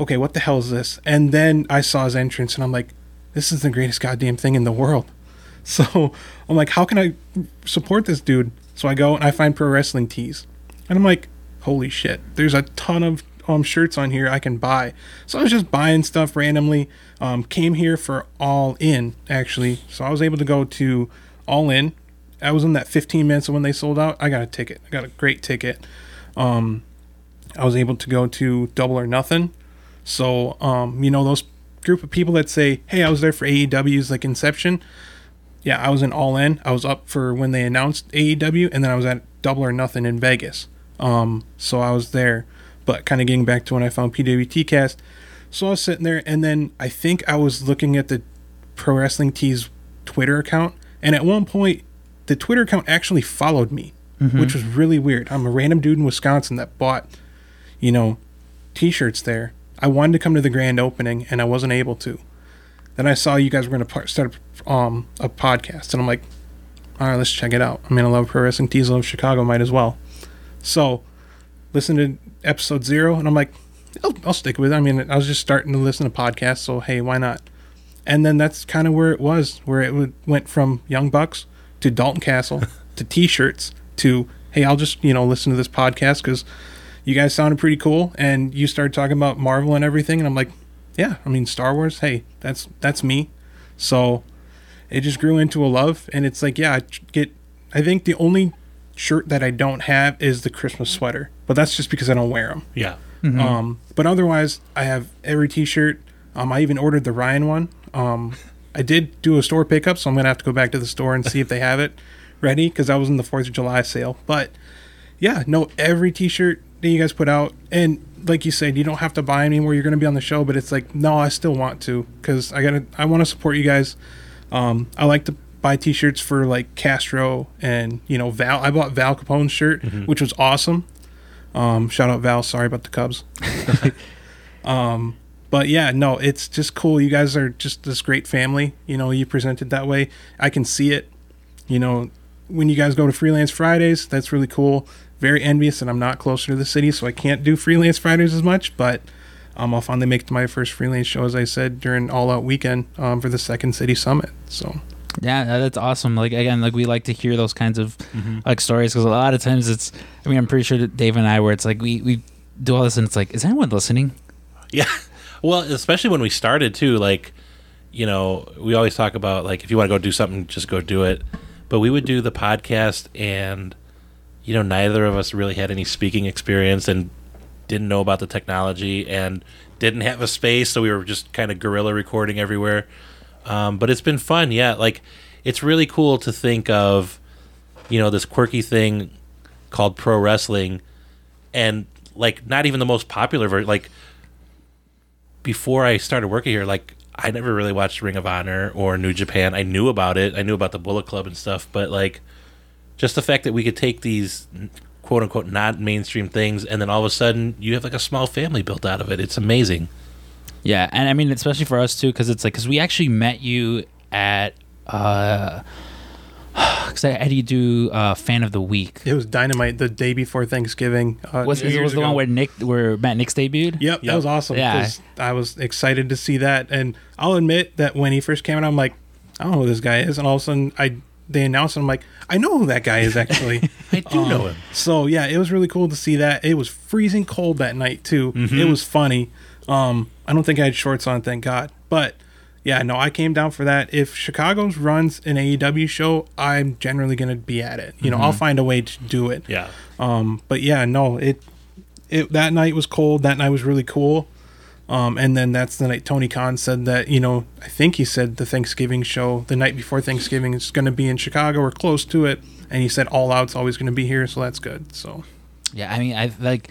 E: okay, what the hell is this? And then I saw his entrance and I'm like, this is the greatest goddamn thing in the world. So I'm like, how can I support this dude? So I go and I find pro wrestling tees. And I'm like, holy shit, there's a ton of um, shirts on here I can buy. So I was just buying stuff randomly. Um, came here for All In, actually. So I was able to go to All In. I was in that 15 minutes when they sold out. I got a ticket. I got a great ticket. Um, I was able to go to Double or Nothing. So, um, you know, those group of people that say, hey, I was there for AEW's like Inception. Yeah, I was in All In. I was up for when they announced AEW, and then I was at Double or Nothing in Vegas. Um, so I was there. But kind of getting back to when I found PWT Cast. So I was sitting there, and then I think I was looking at the Pro Wrestling Tees Twitter account, and at one point, the Twitter account actually followed me, which was really weird. I'm a random dude in Wisconsin that bought, you know, T-shirts there. I wanted to come to the grand opening, and I wasn't able to. Then I saw you guys were going to start um, a podcast, and I'm like, all right, let's check it out. I mean, I love Pro Wrestling I love Chicago, might as well. So, listen to episode zero, and I'm like, I'll, I'll stick with it. I mean, I was just starting to listen to podcasts, so hey, why not? And then that's kind of where it was, where it would, went from Young Bucks to Dalton Castle to T-shirts to hey, I'll just you know listen to this podcast because you guys sounded pretty cool, and you started talking about Marvel and everything, and I'm like, yeah, I mean Star Wars, hey, that's that's me. So it just grew into a love, and it's like, yeah, I get. I think the only shirt that I don't have is the Christmas sweater, but that's just because I don't wear them.
D: Yeah.
E: Um, but otherwise, I have every T-shirt. Um, I even ordered the Ryan one. Um, I did do a store pickup, so I'm gonna have to go back to the store and see if they have it ready because I was in the Fourth of July sale. But yeah, no, every T-shirt that you guys put out, and like you said, you don't have to buy anymore. You're gonna be on the show, but it's like, no, I still want to because I gotta, I want to support you guys. Um, I like to buy T-shirts for like Castro and you know Val. I bought Val Capone's shirt, which was awesome. Um, shout out Val. Sorry about the Cubs. um, but yeah, no, it's just cool. You guys are just this great family. You know, you present it that way. I can see it. You know, when you guys go to Freelance Fridays, that's really cool. Very envious that I'm not closer to the city, so I can't do Freelance Fridays as much. But um, I'll finally make it to my first freelance show, as I said, during All Out Weekend um, for the Second City Summit. So
B: Yeah, that's awesome. Like again, like we like to hear those kinds of like stories because a lot of times it's. I mean, I'm pretty sure that Dave and I, where it's like we we do all this and it's like, is anyone listening?
D: Yeah. Well, especially when we started too, like, you know, we always talk about like if you want to go do something, just go do it. But we would do the podcast and you know, neither of us really had any speaking experience and didn't know about the technology and didn't have a space, so we were just kind of guerrilla recording everywhere. Um, but it's been fun, yeah. Like it's really cool to think of, you know, this quirky thing called pro wrestling, and like not even the most popular version. Like before I started working here, like I never really watched Ring of Honor or New Japan. I knew about it. I knew about the Bullet Club and stuff, but like just the fact that we could take these quote unquote not mainstream things and then all of a sudden you have like a small family built out of it. It's amazing.
B: Yeah, and I mean, especially for us too, because it's like because we actually met you at. uh because I had you do uh, fan of the week.
E: It was Dynamite the day before Thanksgiving. Uh,
B: Was it was the
E: ago.
B: one where Nick, where Matt Nick's debuted?
E: Yep,
D: Yep.
E: that was awesome.
B: Yeah.
E: 'cause I was excited to see that, and I'll admit that when he first came out, I'm like, I don't know who this guy is, and all of a sudden, I they announced, I'm like, I know who that guy is actually.
D: I do know him.
E: so yeah, it was really cool to see that. It was freezing cold that night too.
B: Mm-hmm.
E: It was funny. Um, I don't think I had shorts on, thank God. But yeah, no, I came down for that. If Chicago's runs an AEW show, I'm generally gonna be at it. You know,
B: Mm-hmm.
E: I'll find a way to do it.
D: Yeah.
E: Um, but yeah, no, it it that night was cold. That night was really cool. Um, and then that's the night Tony Khan said that you know I think he said the Thanksgiving show the night before Thanksgiving is going to be in Chicago or close to it, and he said All Out's always going to be here, so that's good. So
B: Yeah, I mean, I like,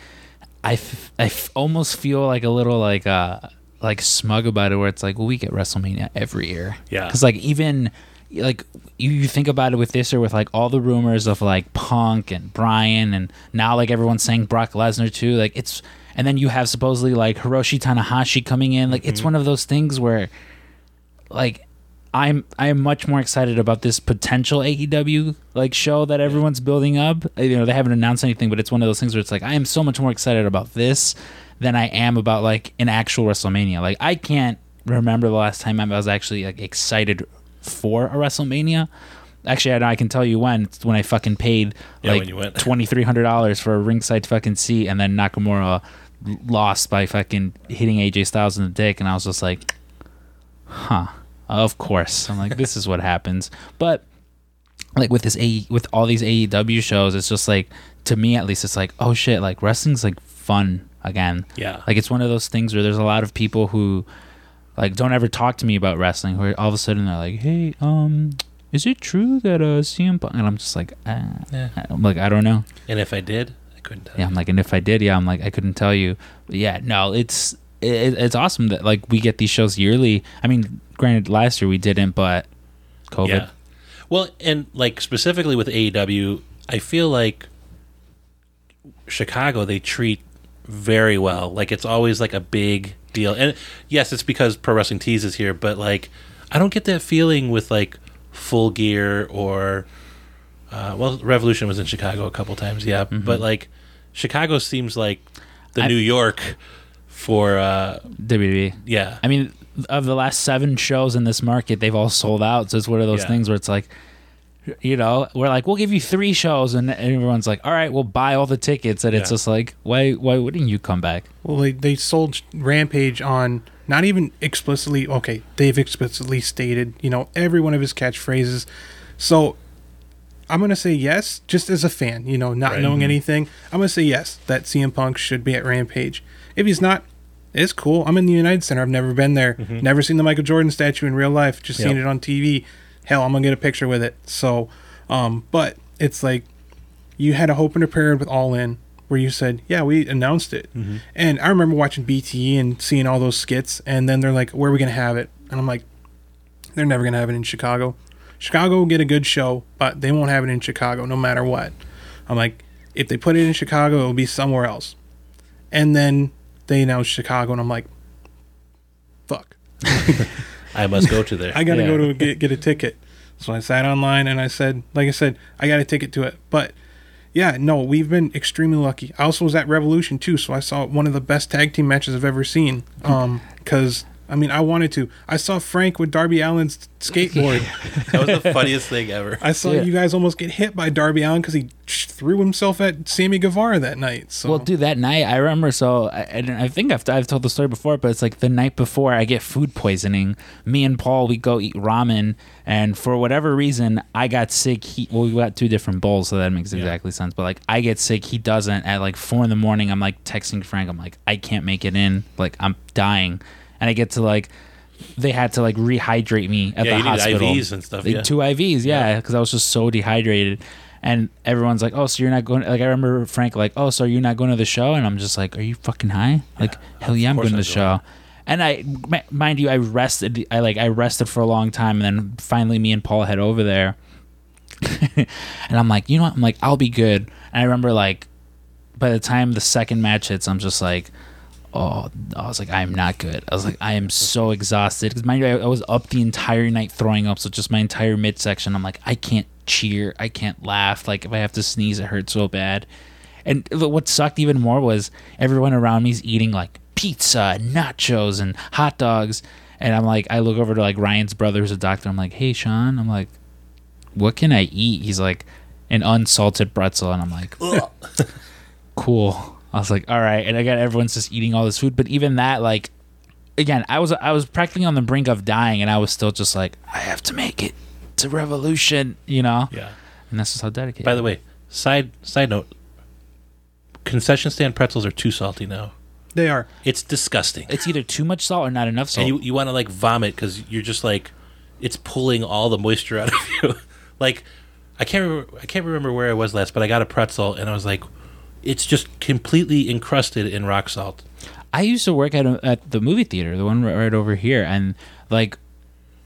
B: I, f- I f- almost feel like a little like uh like smug about it, where it's like, well, we get WrestleMania every year.
D: Yeah.
B: because like even like you, you think about it with this or with like all the rumors of like Punk and Brian, and now like everyone's saying Brock Lesnar too. Like it's, and then you have supposedly like Hiroshi Tanahashi coming in. Like it's one of those things where, like. I'm I am much more excited about this potential AEW like show that everyone's building up. Uh, You know, they haven't announced anything, but it's one of those things where it's like I am so much more excited about this than I am about like an actual WrestleMania. Like I can't remember the last time I was actually like excited for a WrestleMania. Actually, I, I can tell you when. It's when I fucking paid
D: Yeah,
B: like
D: when you went.
B: twenty three hundred dollars for a ringside fucking seat, and then Nakamura lost by fucking hitting AJ Styles in the dick, and I was just like, huh. Of course. I'm like, this is what happens. But like with this A with all these AEW shows, it's just like to me at least it's like, oh shit, like wrestling's like fun again.
D: Yeah.
B: Like it's one of those things where there's a lot of people who like don't ever talk to me about wrestling where all of a sudden they're like, Hey, um, is it true that uh CM Punk and I'm just like ah.
D: Yeah.
B: I'm like, I don't know.
D: And if I did, couldn't tell.
B: Yeah, I'm like, and if I did, yeah, I'm like, I couldn't tell you. But yeah, no, it's it, it's awesome that like we get these shows yearly. I mean, granted, last year we didn't, but COVID.
D: Yeah. Well, and like specifically with AEW, I feel like Chicago they treat very well. Like it's always like a big deal. And yes, it's because Pro Wrestling Tees is here, but like I don't get that feeling with like Full Gear or uh, well, Revolution was in Chicago a couple times, yeah. But like Chicago seems like the
B: I-
D: New York for uh
B: WWE.
D: yeah.
B: I mean, of the last seven shows in this market, they've all sold out. So it's one of those
D: Yeah.
B: things where it's like, you know, we're like, we'll give you three shows, and everyone's like, all right, we'll buy all the tickets, and it's just like, why, why wouldn't you come back?
E: well they they sold Rampage on not even explicitly okay they've explicitly stated you know every one of his catchphrases, so. I'm gonna say yes, just as a fan, you know, not
D: Right.
E: knowing mm-hmm. anything. I'm gonna say yes that CM Punk should be at Rampage. If he's not, it's cool. I'm in the United Center. I've never been there. Mm-hmm. Never seen the Michael Jordan statue in real life. Just seen it on TV. Hell, I'm gonna get a picture with it. So, um, but it's like you had a hope and a prayer with All In where you said, "Yeah, we announced it." Mm-hmm. And I remember watching BTE and seeing all those skits, and then they're like, "Where are we gonna have it?" And I'm like, "They're never gonna have it in Chicago. Chicago will get a good show, but they won't have it in Chicago no matter what." I'm like, "If they put it in Chicago, it'll be somewhere else." And then they announced Chicago, and I'm like, "Fuck."
D: I must go to there.
E: I got to
B: Yeah.
E: go to get, get a ticket. So I sat online and I said, like I said, I got a ticket to it. But yeah, no, we've been extremely lucky. I also was at Revolution too, so I saw one of the best tag team matches I've ever seen. Um, because I mean, I wanted to. I saw Frank with Darby Allin's skateboard.
D: that was the funniest thing ever.
E: I saw
B: Yeah.
E: you guys almost get hit by Darby Allin because he threw himself at Sammy Guevara that night. So
B: Well, dude, that night I remember. So I, I, think I've, I've told the story before, but it's like the night before I get food poisoning. Me and Paul we go eat ramen, and for whatever reason I got sick. He well, we got two different bowls, so that makes exactly sense. But like I get sick, he doesn't. At like four in the morning, I'm like texting Frank. I'm like, I can't make it in. Like I'm dying, and I get to like. They had to like rehydrate me at
D: Yeah,
B: the hospital.
D: IVs and stuff,
B: Like,
D: yeah.
B: Two IVs, yeah, because I was just so dehydrated. And everyone's like, "Oh, so you're not going?" Like I remember Frank, like, "Oh, so you're not going to the show?" And I'm just like, "Are you fucking high?" Like, hell yeah, I'm going to the show. And I, m- mind you, I rested. I like I rested for a long time, and then finally, me and Paul head over there. and I'm like, you know what? I'm like, I'll be good. And I remember like, by the time the second match hits, I'm just like, oh, I was like, I am not good. I was like, I am so exhausted because mind you, I, I was up the entire night throwing up, so just my entire midsection. I'm like, I can't cheer, I can't laugh. Like if I have to sneeze, it hurts so bad. And what sucked even more was everyone around me's eating like pizza, and nachos, and hot dogs. And I'm like, I look over to like Ryan's brother, who's a doctor. I'm like, hey, Sean. I'm like, what can I eat? He's like, an unsalted pretzel. And I'm like, cool. I was like, all right. And again, everyone's just eating all this food. But even that, like, again, I was I was practically on the brink of dying, and I was still just like, I have to make it to revolution, you know.
D: Yeah.
B: And that's just how dedicated.
D: By the way, side side note, concession stand pretzels are too salty now.
E: They are.
D: It's disgusting.
B: it's either too much salt or not enough salt.
D: and you, you want to like vomit because you're just like it's pulling all the moisture out of you like i can't remember i can't remember where i was last but i got a pretzel and i was like it's just completely encrusted in rock salt.
B: I used to work at a, at the movie theater, the one right, right over here, and like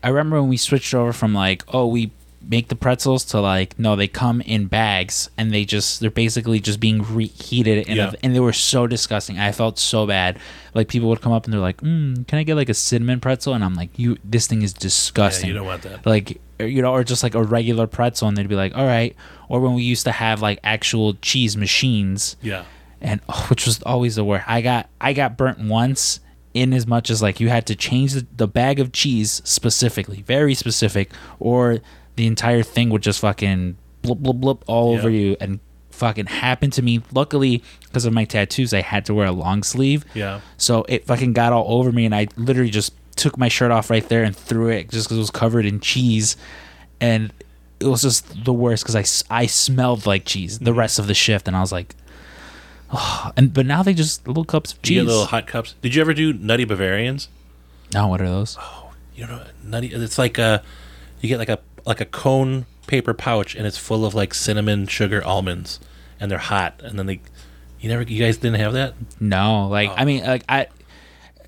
B: I remember when we switched over from like oh we make the pretzels to like no they come in bags and they just they're basically just being reheated in
D: Yeah.
B: a, and they were so disgusting. I felt so bad. Like people would come up and they're like, mm, "Can I get like a cinnamon pretzel?" And I'm like, "You this thing is disgusting
D: yeah,
B: disgusting."
D: you don't want that
B: like you know or just like a regular pretzel and they'd be like all right or when we used to have like actual cheese machines
D: yeah
B: and oh, which was always the worst i got i got burnt once in as much as like you had to change the, the bag of cheese specifically very specific or the entire thing would just fucking blip blip blip all
D: Yeah.
B: over you and fucking happened to me luckily because of my tattoos i had to wear a long sleeve
D: yeah
B: so it fucking got all over me, and I literally just took my shirt off right there and threw it just because it was covered in cheese, and it was just the worst because I I smelled like cheese
D: Mm-hmm.
B: the rest of the shift, and I was like, oh, and but now they just little cups of
D: you
B: cheese.
D: get little hot cups did you ever do nutty bavarians
B: now what are those?
D: Oh, you know nutty it's like a you get like a like a cone paper pouch and it's full of like cinnamon sugar almonds and they're hot and then they you never you guys didn't have that
B: No, like
D: Oh.
B: I mean, like I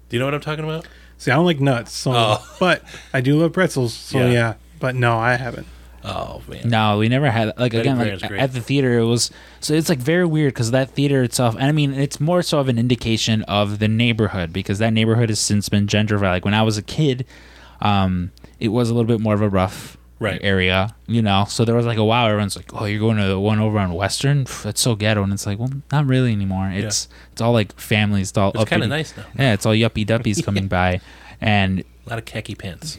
D: do you know what i'm talking about
E: See, I don't like nuts, so
D: Oh.
E: but I do love pretzels, so
D: Yeah.
E: yeah. But no, I haven't.
D: oh man
B: No, we never had like
D: Betty
B: again like at the theater. It was so it's like very weird because that theater itself, and I mean it's more so of an indication of the neighborhood because that neighborhood has since been gentrified. Like when I was a kid, um, it was a little bit more of a rough
D: Right.
B: area, you know. So there was like a wow, everyone's like, oh, you're going to the one over on Western? Pff, That's so ghetto, and it's like, well, not really anymore. It's it's all like families, it's all
D: it's kind of nice now
B: Yeah, it's all yuppie duppies coming by, and
D: a lot of khaki pants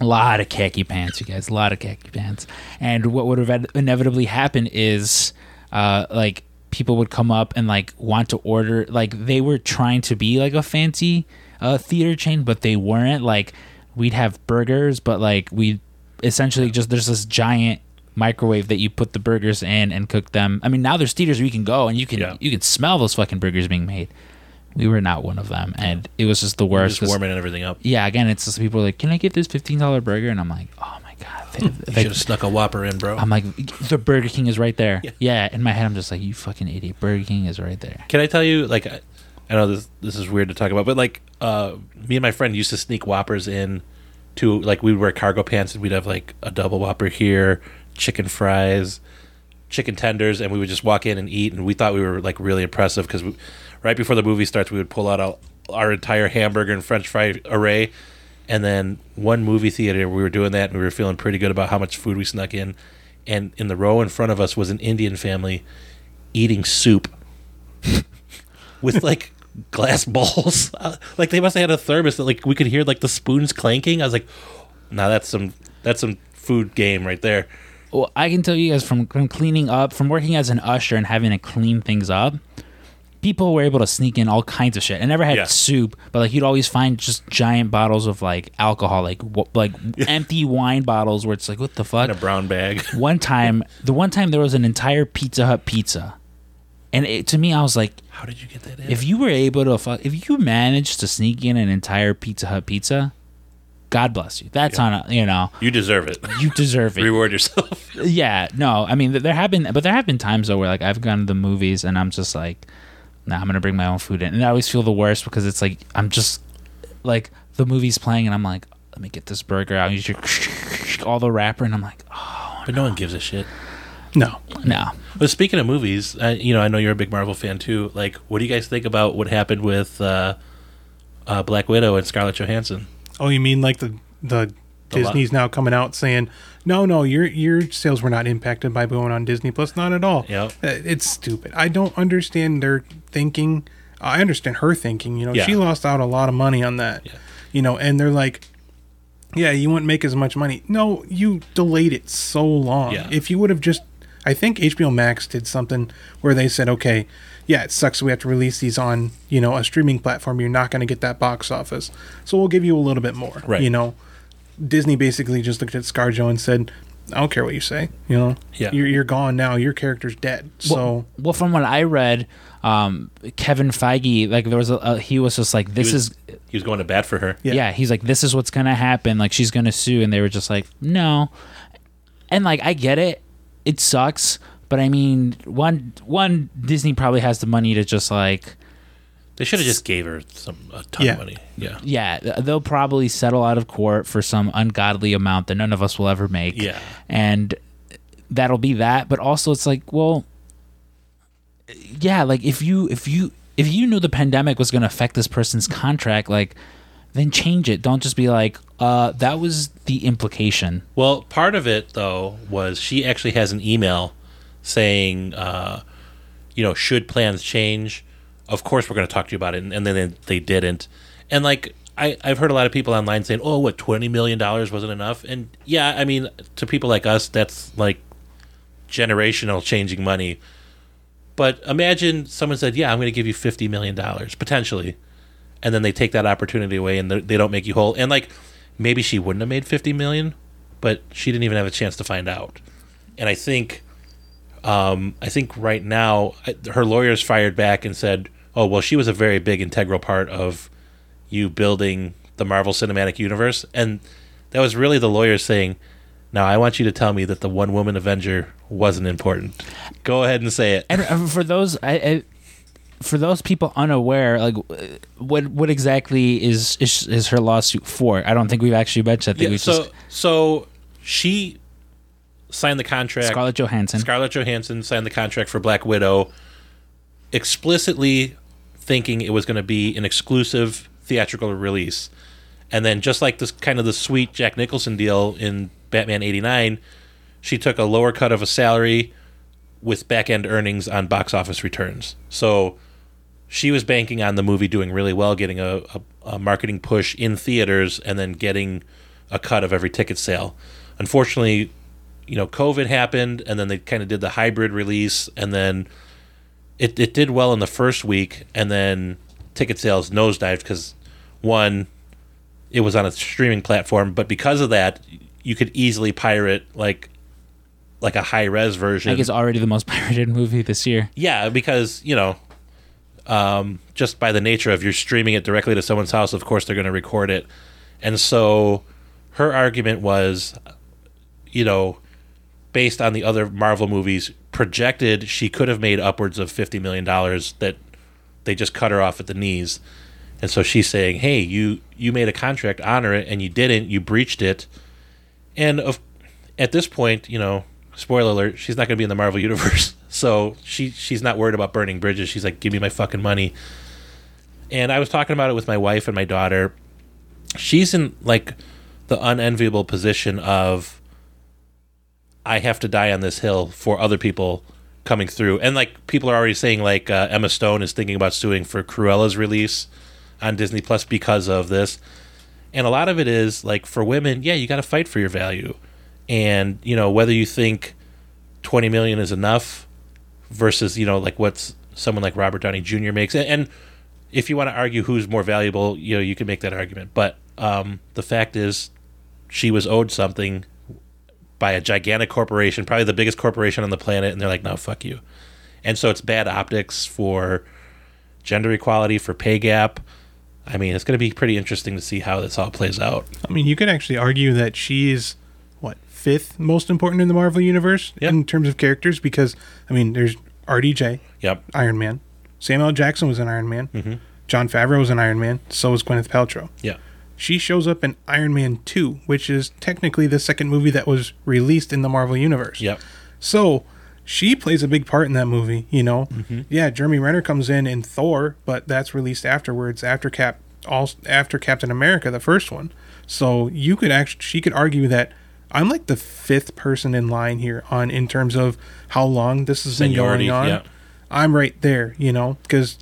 B: a lot of khaki pants, you guys. A lot of khaki pants. And what would have inevitably happened is, uh, like people would come up and like want to order. Like they were trying to be like a fancy uh, theater chain, but they weren't. Like we'd have burgers, but like we essentially just there's this giant microwave that you put the burgers in and cook them. I mean, now there's theaters where you can go and you can
D: Yeah.
B: you can smell those fucking burgers being made. We were not one of them, and it was just the worst.
D: just warming everything up
B: yeah, again, it's just people like, "Can I get this fifteen dollar burger?" And I'm like, "Oh my god!" They-
D: you should have snuck a whopper in bro
B: I'm like, "The Burger King is right there."
D: Yeah.
B: Yeah. in my head, I'm just like, "You fucking idiot! Burger King is right there."
D: Can I tell you, like, I, I know this this is weird to talk about, but like, uh, me and my friend used to sneak Whoppers in to like we would wear cargo pants and we'd have like a double Whopper here, chicken fries, chicken tenders, and we would just walk in and eat, and we thought we were like really impressive because right before the movie starts, we would pull out our, our entire hamburger and French fry array. And then one movie theater, we were doing that, and we were feeling pretty good about how much food we snuck in. And in the row in front of us was an Indian family eating soup with like glass bowls. Like they must have had a thermos that like we could hear like the spoons clanking. I was like, "Now that's some that's some food game right there."
B: Well, I can tell you guys from, from cleaning up, from working as an usher and having to clean things up, people were able to sneak in all kinds of shit. I never had
D: Yeah.
B: soup, but like you'd always find just giant bottles of like alcohol, like w- like empty wine bottles, where it's like, what the fuck?
D: In a brown bag.
B: one time the one time there was an entire pizza hut pizza and it, to me i was like
D: How did you get that in?
B: if you were able to fu- if you managed to sneak in an entire pizza hut pizza god bless you that's on a you know
D: you deserve it.
B: you deserve it
D: Reward yourself.
B: yeah no i mean there have been but there have been times though where like i've gone to the movies and i'm just like nah i'm gonna bring my own food in and i always feel the worst because it's like i'm just like the movie's playing and i'm like let me get this burger out all the wrapper and i'm like oh
D: but no one gives a shit.
E: No.
B: No.
D: But speaking of movies, uh, you know, I know you're a big Marvel fan too. Like, what do you guys think about what happened with uh, uh, Black Widow and Scarlett Johansson?
E: Oh, you mean like the the,
D: The lo-
E: Disney's now coming out saying, no, no, your your sales were not impacted by going on Disney Plus, not at all.
D: Yep.
E: Uh, It's stupid. I don't understand their thinking. I understand her thinking. You know,
D: Yeah.
E: she lost out a lot of money on that.
D: Yeah.
E: You know, and they're like, yeah, you wouldn't make as much money. No, you delayed it so long.
D: Yeah.
E: If you would have just, I think HBO Max did something where they said, okay, yeah, it sucks. We have to release these on, you know, a streaming platform. You're not going to get that box office, so we'll give you a little bit more.
D: Right.
E: You know, Disney basically just looked at ScarJo and said, I don't care what you say. You know,
D: Yeah.
E: you're you're gone now. Your character's dead. So
B: well, well, from what I read, um, Kevin Feige, like there was a, a he was just like, this
D: was-
B: is
D: He was going to bat for her.
E: Yeah.
B: yeah. he's like this is what's gonna happen like she's gonna sue and they were just like no and like i get it it sucks but i mean one one disney probably has the money to just like
D: They should have just gave her some a ton
E: Yeah.
D: of money. Yeah.
B: yeah they'll probably settle out of court for some ungodly amount that none of us will ever make
D: Yeah.
B: and that'll be that but also it's like well yeah like if you if you if you knew the pandemic was going to affect this person's contract like then change it don't just be like uh that was the implication
D: Well, part of it though was she actually has an email saying, uh, you know, should plans change, of course we're going to talk to you about it, and, and then they, didn't. And like I, I've heard a lot of people online saying, "Oh, what twenty million dollars wasn't enough?" And yeah, I mean, to people like us, that's like generational changing money. But imagine someone said, "Yeah, I'm going to give you fifty million dollars potentially," and then they take that opportunity away and they don't make you whole. And like maybe she wouldn't have made fifty million, but she didn't even have a chance to find out. And I think, um, I think right now her lawyers fired back and said, "Oh well, she was a very big integral part of you building the Marvel Cinematic Universe," and that was really the lawyers saying. Now I want you to tell me that the one woman Avenger wasn't important. Go ahead and say it.
B: And uh, for those, I, for those people unaware, like, uh, what what exactly is is, is her lawsuit for? I don't think we've actually mentioned. I think
D: Yeah,
B: we
D: so
B: just
D: so she signed the contract.
B: Scarlett Johansson.
D: Scarlett Johansson signed the contract for Black Widow, explicitly thinking it was going to be an exclusive theatrical release, and then just like this kind of the sweet Jack Nicholson deal in Batman '89, she took a lower cut of a salary with back end earnings on box office returns. So she was banking on the movie doing really well, getting a, a, a marketing push in theaters, and then getting a cut of every ticket sale. Unfortunately, you know, COVID happened, and then they kind of did the hybrid release, and then it, it did well in the first week, and then ticket sales nosedived because one, it was on a streaming platform, but because of that, you could easily pirate like like a high res version.
B: I think it's already the most pirated movie this year.
D: Yeah, because you know, um, just by the nature of you're streaming it directly to someone's house, of course they're going to record it, and so her argument was, you know, based on the other Marvel movies, projected she could have made upwards of fifty million dollars that they just cut her off at the knees, and so she's saying, "Hey, you you made a contract, honor it, and you didn't, you breached it," and of at this point, you know, spoiler alert, she's not going to be in the Marvel universe. So she she's not worried about burning bridges. She's like, "Give me my fucking money." And I was talking about it with my wife and my daughter. She's in like the unenviable position of I have to die on this hill for other people coming through. And like people are already saying like uh, Emma Stone is thinking about suing for Cruella's release on Disney Plus because of this. And a lot of it is like for women, yeah, you got to fight for your value. And, you know, whether you think 20 million is enough versus, you know, like what's someone like Robert Downey Jr. makes. And, and if you want to argue who's more valuable, you know, you can make that argument. But um, the fact is, she was owed something by a gigantic corporation, probably the biggest corporation on the planet, and they're like, no, fuck you. And so it's bad optics for gender equality, for pay gap. I mean, it's going to be pretty interesting to see how this all plays out.
E: I mean, you could actually argue that she's fifth most important in the Marvel universe
D: Yeah.
E: in terms of characters because I mean, there's RDJ,
D: Yep.
E: Iron Man, Samuel Jackson was an Iron Man, Jon Favreau was an Iron Man, so was Gwyneth Paltrow.
D: Yeah.
E: She shows up in Iron Man 2, which is technically the second movie that was released in the Marvel universe.
D: Yep.
E: So, she plays a big part in that movie. You know,
D: Mm-hmm.
E: yeah, Jeremy Renner comes in in Thor, but that's released afterwards after Cap, all after Captain America, the first one. So you could actually, she could argue that I'm like the fifth person in line here on in terms of how long this has been going on.
D: yeah.
E: I'm right there, you know, because,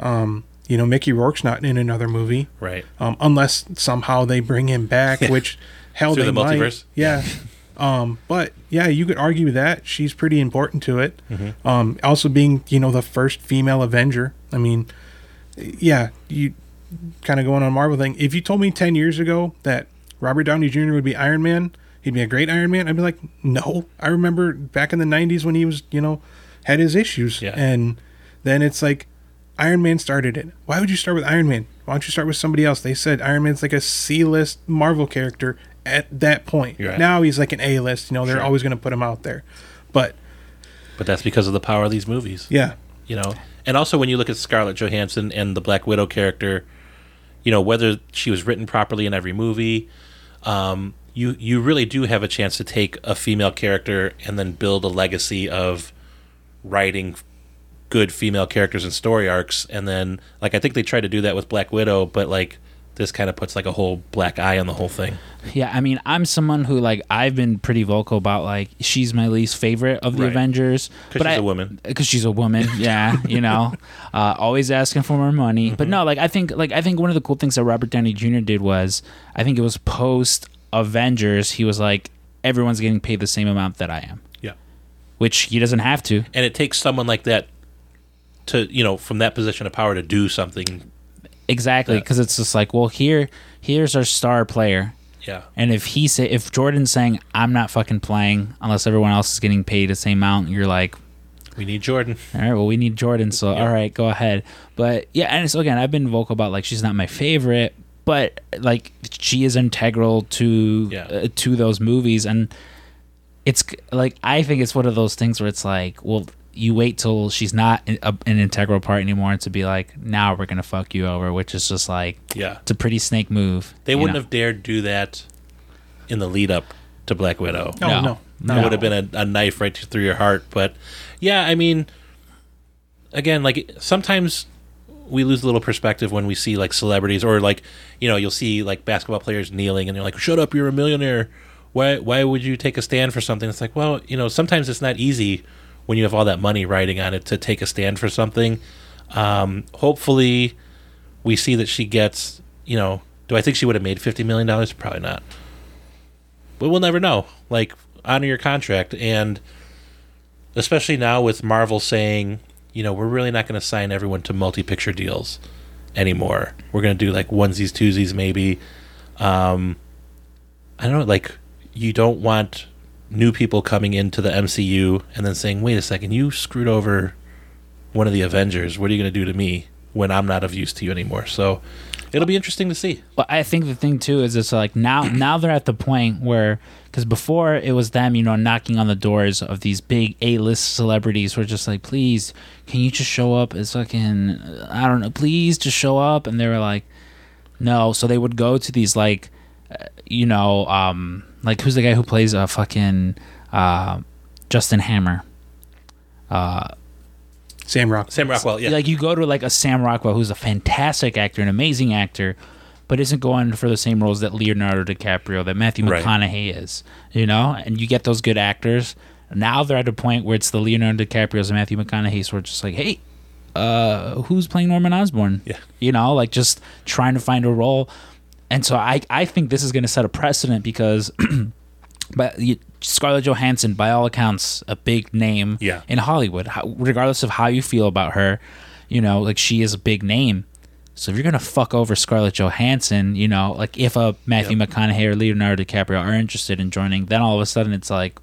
E: um, you know, Mickey Rourke's not in another movie
D: Right.
E: um, unless somehow they bring him back, which hell
D: Through
E: they
D: the
E: might.
D: multiverse?
E: Yeah. um, but yeah, you could argue that she's pretty important to it.
D: Mm-hmm.
E: Um, also being you know the first female Avenger. I mean, yeah, you kind of going on Marvel thing. If you told me ten years ago that Robert Downey Jr. would be Iron Man, he'd be a great Iron Man, I'd be like, no. I remember back in the '90s when he was you know had his issues,
D: Yeah.
E: and then it's like Iron Man started it. Why would you start with Iron Man? Why don't you start with somebody else? They said Iron Man's like a C list Marvel character at that point.
D: Right.
E: Now he's like an A list. You know, they're
D: Sure.
E: always going to put him out there. But
D: But that's because of the power of these movies.
E: yeah,
D: you know and also when you look at scarlett johansson and the black widow character you know whether she was written properly in every movie um, you you really do have a chance to take a female character and then build a legacy of writing good female characters and story arcs and then like i think they tried to do that with black widow but like this kind of puts like a whole black eye on the whole thing
B: Yeah, I mean, I'm someone who like I've been pretty vocal about like she's my least favorite of the
D: Right.
B: Avengers but
D: she's
B: I-
D: a woman.
B: Because she's a woman, yeah, you know, uh, always asking for more money.
D: Mm-hmm.
B: But no, like I think like I think one of the cool things that Robert Downey Jr. did was I think it was post Avengers. He was like everyone's getting paid the same amount that I am,
D: yeah
B: which he doesn't have to.
D: and it takes someone like that to you know from that position of power to do something
B: Exactly, because it's just like, well, here, here's our star player.
D: yeah
B: And if he say if Jordan's saying I'm not fucking playing unless everyone else is getting paid the same amount, you're like,
D: we need jordan
B: all right, well we need Jordan, so all right, go ahead. But yeah, and so again, I've been vocal about like she's not my favorite, but like she is integral to
D: Yeah.
B: uh, to those movies, and it's like I think it's one of those things where it's like, well, you wait till she's not an, a, an integral part anymore to be like, now we're gonna fuck you over, which is just like
D: yeah
B: it's a pretty snake move.
D: They wouldn't
B: know?
D: have dared do that in the lead up to Black Widow.
E: no,
B: No.
E: no,
D: That
B: No.
D: would have been a, a knife right through your heart. But yeah, I mean, again, like sometimes we lose a little perspective when we see like celebrities or like you know you'll see like basketball players kneeling and they're like, "Shut up, you're a millionaire." Why why would you take a stand for something? It's like, well, you know, sometimes it's not easy when you have all that money riding on it to take a stand for something. Um, hopefully, we see that she gets. You know, do I think she would have made fifty million dollars? Probably not but we'll never know. Like honor your contract, and especially now with Marvel saying, you know, we're really not going to sign everyone to multi-picture deals anymore. We're going to do like onesies, twosies, maybe. Um, I don't know. Like you don't want new people coming into the MCU and then saying, "Wait a second, you screwed over one of the Avengers. What are you going to do to me when I'm not of use to you anymore?" So it'll be interesting to see.
B: Well, I think the thing too is it's like now now they're at the point where because before it was them you know knocking on the doors of these big A list celebrities who are just like please can you just show up as fucking I don't know please just show up. And they were like no. So they would go to these like uh, you know um like who's the guy who plays a fucking uh Justin Hammer?
E: Uh, Sam Rock.
D: Sam Rockwell, yeah,
B: like you go to like a Sam Rockwell who's a fantastic actor, an amazing actor, but isn't going for the same roles that Leonardo DiCaprio, that Matthew
D: Right.
B: McConaughey is, you know, and you get those good actors. Now they're at a point where it's the Leonardo DiCaprio's and Matthew McConaughey's where it's just like, hey, uh, who's playing Norman Osborn?
D: Yeah.
B: You know, like just trying to find a role. And so I, I think this is going to set a precedent because but you- Scarlett Johansson, by all accounts, a big name
D: Yeah.
B: in Hollywood. How, regardless of how you feel about her, you know, like she is a big name. So if you're gonna fuck over Scarlett Johansson, you know, like if a Matthew McConaughey or Leonardo DiCaprio are interested in joining, then all of a sudden it's like,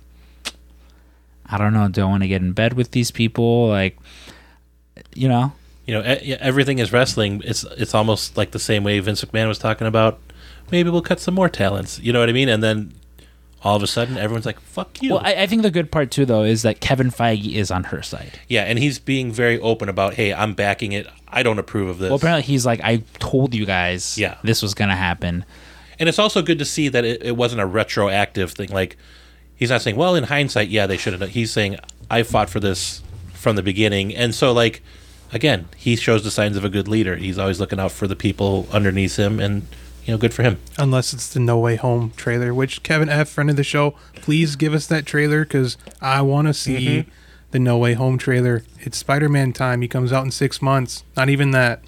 B: I don't know, do I want to get in bed with these people? Like, you know,
D: you know, everything is wrestling. It's it's almost like the same way Vince McMahon was talking about. Maybe we'll cut some more talents. You know what I mean? And then all of a sudden, everyone's like, "Fuck you."
B: well, I, I think the good part too, though, is that Kevin Feige is on her side.
D: yeah, and he's being very open about, "Hey, I'm backing it. I don't approve of this."
B: Well, apparently he's like, I told you guys,
D: Yeah.
B: this was gonna happen.
D: and it's also good to see that it, it wasn't a retroactive thing. Like, he's not saying, well, in hindsight, yeah, they should have. He's saying, I fought for this from the beginning, and so like, again, he shows the signs of a good leader. He's always looking out for the people underneath him, and you know, good for him.
E: Unless it's the No Way Home trailer, which Kevin F, friend of the show, please give us that trailer because I want to see
D: Mm-hmm.
E: the No Way Home trailer. It's Spider Man time. He comes out in six months. Not even that.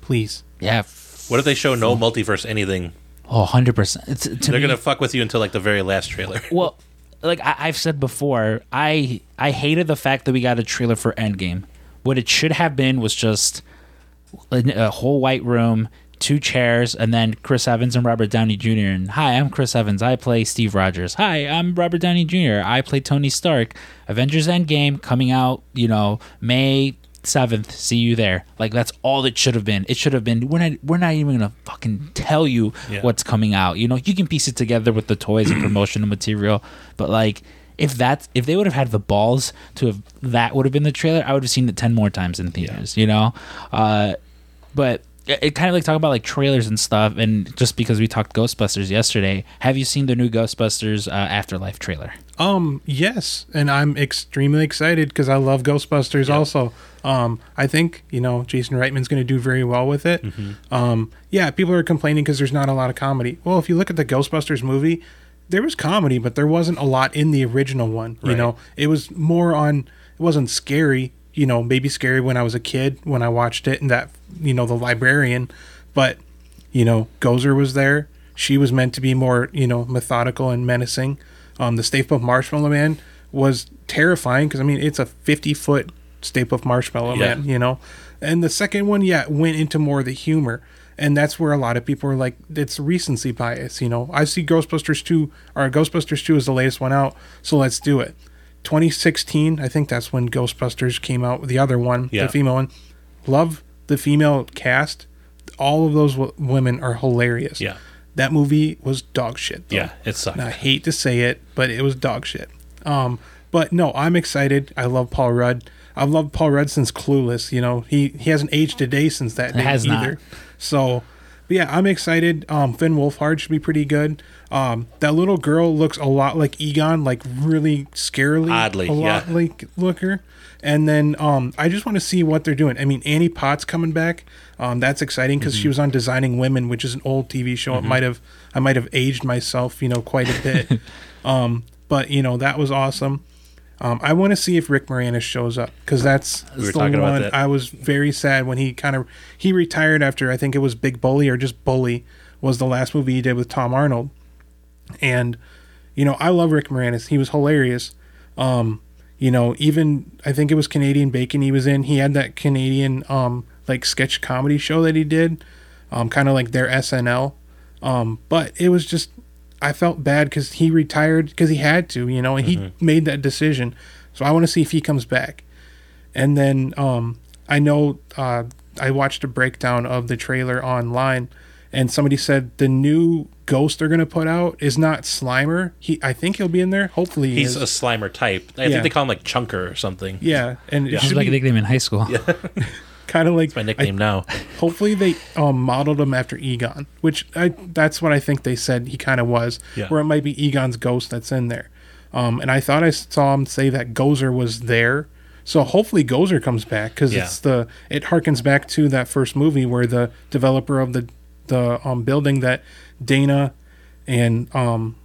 E: Please.
B: Yeah.
D: What if they show no multiverse anything?
B: Oh, 100%. It's, to
D: They're gonna fuck with you until like the very last trailer.
B: Well, like I, I've said before, I I hated the fact that we got a trailer for Endgame. What it should have been was just a, a whole white room, two chairs, and then Chris Evans and Robert Downey Jr. And hi, I'm Chris Evans. I play Steve Rogers. Hi, I'm Robert Downey Jr. I play Tony Stark. Avengers Endgame coming out, you know, May seventh. See you there. Like that's all it should have been. It should have been. We're not. We're not even gonna fucking tell you
D: Yeah.
B: what's coming out. You know, you can piece it together with the toys and promotional material, but like. If that if they would have had the balls to have that would have been the trailer, I would have seen it ten more times in theaters. You know, uh, but it, kind of like talk about like trailers and stuff. And just because we talked Ghostbusters yesterday, have you seen the new Ghostbusters uh, Afterlife trailer?
E: Um, yes, and I'm extremely excited because I love Ghostbusters. Also, um, I think you know Jason Reitman's going to do very well with it. Um, yeah, people are complaining because there's not a lot of comedy. Well, if you look at the Ghostbusters movie, there was comedy, but there wasn't a lot in the original one. You know, it was more on. It wasn't scary. You know, maybe scary when I was a kid when I watched it, and that you know the librarian, but you know Gozer was there. She was meant to be more you know methodical and menacing. Um, the Stay Puft Marshmallow Man was terrifying because I mean it's a 50 foot Stay Puft Marshmallow
D: Yeah.
E: Man, you know. And the second one, yeah, went into more of the humor, and that's where a lot of people are like, it's recency bias, you know. I see Ghostbusters 2 or Ghostbusters 2 is the latest one out, so let's do it. 2016, I think that's when Ghostbusters came out. The other one,
D: Yeah.
E: the female one, love the female cast. All of those w- women are hilarious.
D: Yeah.
E: That movie was dog shit. Though.
D: Yeah, it sucked.
E: And I hate to say it, but it was dog shit. Um, but no, I'm excited. I love Paul Rudd. I've loved Paul Rudd since Clueless. You know, he he hasn't aged a day since that day
B: has not.
E: either. So, but yeah, I'm excited. Um, Finn Wolfhard should be pretty good. Um, that little girl looks a lot like Egon, like really scarily,
D: Oddly,
E: a lot
D: yeah.
E: like looker. And then um, I just want to see what they're doing. I mean, Annie Potts coming back. Um, that's exciting because
D: Mm-hmm.
E: she was on Designing Women, which is an old TV show. It might have I might have aged myself, you know, quite a bit. um, but you know that was awesome. Um, I want to see if Rick Moranis shows up because that's
D: We
E: the one
D: that.
E: I was very sad when he kind of he retired after I think it was Big Bully or just Bully was the last movie he did with Tom Arnold, and you know I love Rick Moranis. He was hilarious. Um, you know, even I think it was Canadian Bacon he was in. He had that Canadian um like sketch comedy show that he did, um, kind of like their SNL. Um, but it was just I felt bad because he retired because he had to, you know, and he made that decision. So I want to see if he comes back. And then um, I know uh, I watched a breakdown of the trailer online, and somebody said the new ghost they're gonna put out is not Slimer. He, I think he'll be in there. Hopefully, he
D: He's
E: is.
D: a Slimer type. I
E: Yeah.
D: think they call him like Chunker or something.
E: yeah, and it
B: This is
E: should
B: like a
E: be
B: nickname in high school.
E: kind of like
D: My nickname now.
E: hopefully they um, modeled him after Egon, which I that's what I think they said he kind of was,
D: Yeah.
E: where it might be Egon's ghost that's in there. Um, and I thought I saw him say that Gozer was there, so hopefully Gozer comes back because
D: Yeah.
E: it's the it harkens back to that first movie where the developer of the the um, building that Dana and um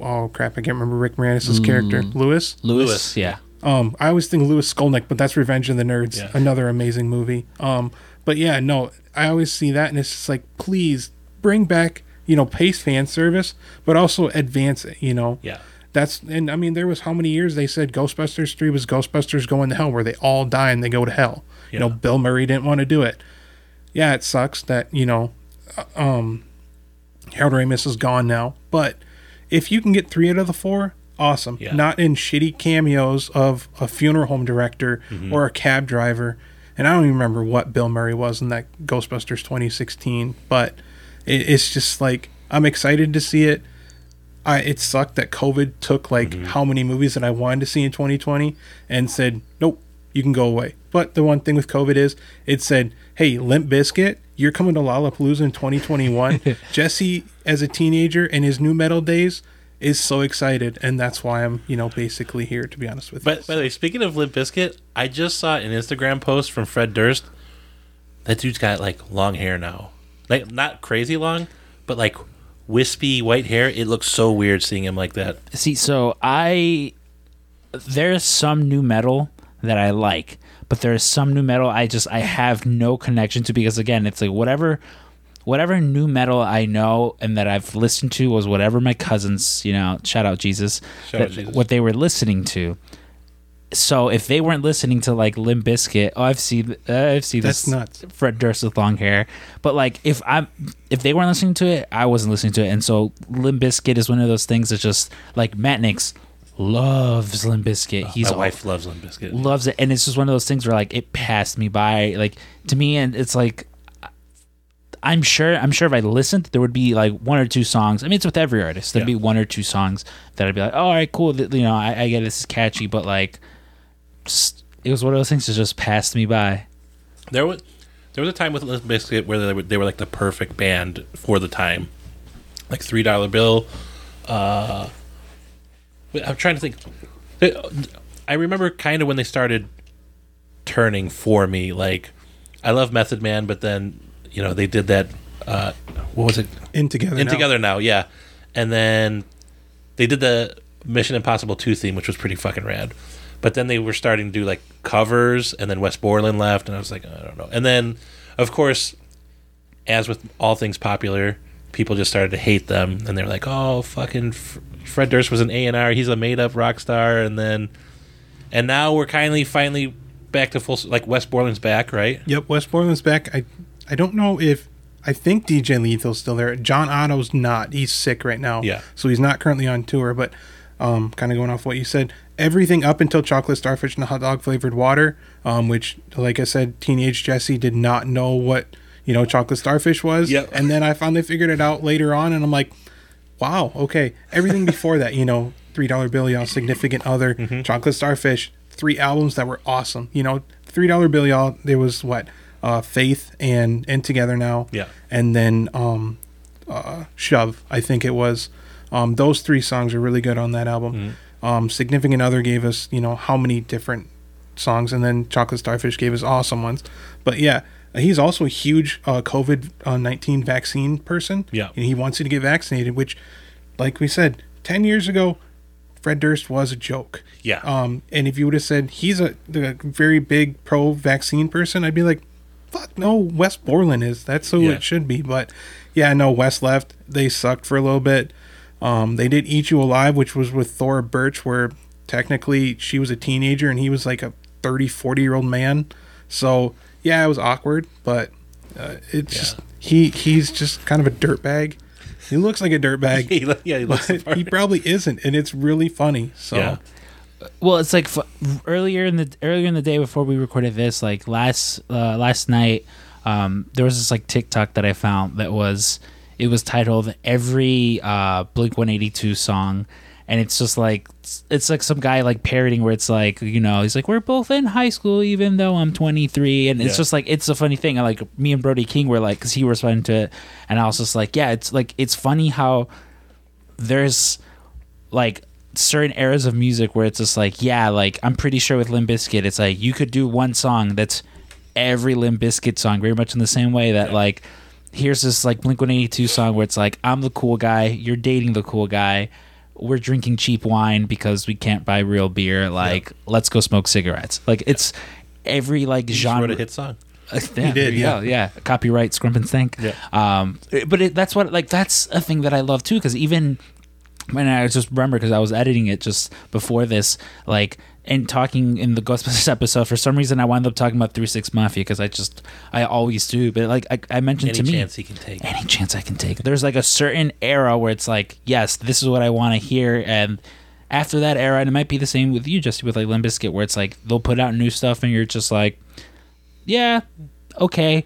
E: oh crap I can't remember Rick Moranis' character Lewis
B: Lewis,
D: Lewis,
B: yeah.
E: Um, I always think Lewis Skolnick, but that's Revenge of the Nerds,
D: Yeah.
E: another amazing movie. Um, but yeah, no, I always see that, and it's just like, please bring back, you know, pace fan service, but also advance it. You know,
D: Yeah.
E: that's and I mean, there was how many years they said Ghostbusters three was Ghostbusters going to hell, where they all die and they go to hell. You know, Bill Murray didn't want to do it. Yeah, it sucks that you know, uh, um, Harold Ramis is gone now, but if you can get three out of the four, awesome.
D: Yeah.
E: Not in shitty cameos of a funeral home director
D: Mm-hmm.
E: or a cab driver. And I don't even remember what Bill Murray was in that Ghostbusters 2016, but it, it's just like I'm excited to see it. I it sucked that COVID took like
D: Mm-hmm.
E: how many movies that I wanted to see in 2020 and said, "Nope, you can go away." But the one thing with COVID is it said, "Hey, Limp Bizkit, you're coming to Lollapalooza in 2021." Jesse, as a teenager in his nu metal days, is so excited, and that's why I'm you know basically here to be honest with you.
D: But by the way, speaking of Limp Bizkit, I just saw an Instagram post from Fred Durst. That dude's got like long hair now, like not crazy long, but like wispy white hair. It looks so weird seeing him like that.
B: See, so I there's some nu metal that I like, but there's some nu metal I just I have no connection to because again, it's like whatever whatever nu metal I know and that I've listened to was whatever my cousins, you know, shout out Jesus,
D: Shout out Jesus.
B: what they were listening to. So if they weren't listening to like Limp Bizkit, oh, I've seen, uh, I've seen
E: That's
B: this
E: nuts.
B: Fred Durst with long hair. But like, if I'm, if they weren't listening to it, I wasn't listening to it. And so Limp Bizkit is one of those things that's just like Matt Nix loves Limp Bizkit. He's
D: My wife loves Limp Bizkit.
B: loves it, and it's just one of those things where like it passed me by. Like to me, and it's like. I'm sure. I'm sure if I listened, there would be like one or two songs. I mean, it's with every artist. There'd
D: Yeah.
B: be one or two songs that I'd be like, "Oh, all right, cool." You know, I, I get this is catchy, but like, just, it was one of those things that just passed me by.
D: There was there was a time with Limp Bizkit where they were, they were like the perfect band for the time, like Three Dollar Bill. Uh, I'm trying to think. I remember kind of when they started turning for me. Like, I love Method Man, but then you know they did that. Uh, what was it?
E: in together,
D: In
E: now.
D: Together Now, yeah. And then they did the Mission Impossible 2 theme, which was pretty fucking rad. But then they were starting to do like covers, and then Wes Borland left, and I was like, I don't know. And then, of course, as with all things popular, people just started to hate them, and they're like, oh, fucking F- Fred Durst was an A&R, he's a made-up rock star, and then, and now we're kindly finally back to full, like Wes Borland's back, right?
E: Yep, Wes Borland's back. I I don't know if I think DJ Lethal's still there. John Otto's not. He's sick right now.
D: Yeah.
E: So he's not currently on tour, but um kind of going off what you said, everything up until chocolate starfish and the hot dog flavored water, um which like I said teenage Jesse did not know what, you know, chocolate starfish was.
D: Yep.
E: And then I finally figured it out later on and I'm like, wow, okay. Everything before that, you know, three dollar bill, y'all, significant other,
D: Mm-hmm.
E: chocolate starfish, three albums that were awesome. You know, three dollar bill, y'all. There was what, uh, faith and and together now.
D: Yeah.
E: And then um, uh, shove, I think it was. Um, those three songs are really good on that album.
D: Mm-hmm.
E: Um, significant other gave us, you know, how many different songs, and then chocolate starfish gave us awesome ones. But yeah. He's also a huge uh, COVID nineteen vaccine person.
D: Yeah.
E: and he wants you to get vaccinated. Which, like we said, ten years ago, Fred Durst was a joke.
D: Yeah.
E: Um, and if you would have said he's a, the very big pro vaccine person, I'd be like, fuck no, Wes Borland is. That's who
D: Yeah.
E: it should be. But yeah, no, Wes left. They sucked for a little bit. Um, they did Eat You Alive, which was with Thora Birch, where technically she was a teenager and he was like a 30, 40 year old man. So yeah, it was awkward, but uh, it's
D: Yeah.
E: just, he he's just kind of a dirtbag. He looks like a dirtbag.
D: He yeah, he looks the part.
E: he probably isn't, and it's really funny. So
D: Yeah.
B: Well, it's like f- earlier in the earlier in the day before we recorded this, like last uh, last night, um, there was this like TikTok that I found that was it was titled "Every uh, Blink One Eighty Two Song," and it's just like it's like some guy like parroting where it's like you know he's like we're both in high school even though I'm 23, and it's
D: Yeah.
B: just like it's a funny thing. Like me and Brody King were like because he responded to it, and I was just like yeah, it's like it's funny how there's like certain eras of music where it's just like, yeah, like I'm pretty sure with Limp Bizkit, it's like you could do one song that's every Limp Bizkit song, very much in the same way that like here's this like Blink 182 song where it's like I'm the cool guy, you're dating the cool guy, we're drinking cheap wine because we can't buy real beer. Like let's go smoke cigarettes. Like it's every like
D: He just
B: genre.
D: wrote a hit song.
B: Uh, yeah,
E: did,
B: there
E: yeah.
B: yeah. Copyright Scrump and Stink.
D: Yeah.
B: Um, but it, that's what like that's a thing that I love too because even when I just remember because I was editing it just before this, like and talking in the Ghostbusters episode, for some reason I wound up talking about Three Six Mafia because I just I always do. But like I, I mentioned
D: Any
B: to me, any
D: chance he can take.
B: any chance I can take. There's like a certain era where it's like, yes, this is what I want to hear, and after that era, and it might be the same with you, Jesse, with like Limp Bizkit, where it's like they'll put out new stuff, and you're just like, yeah, okay,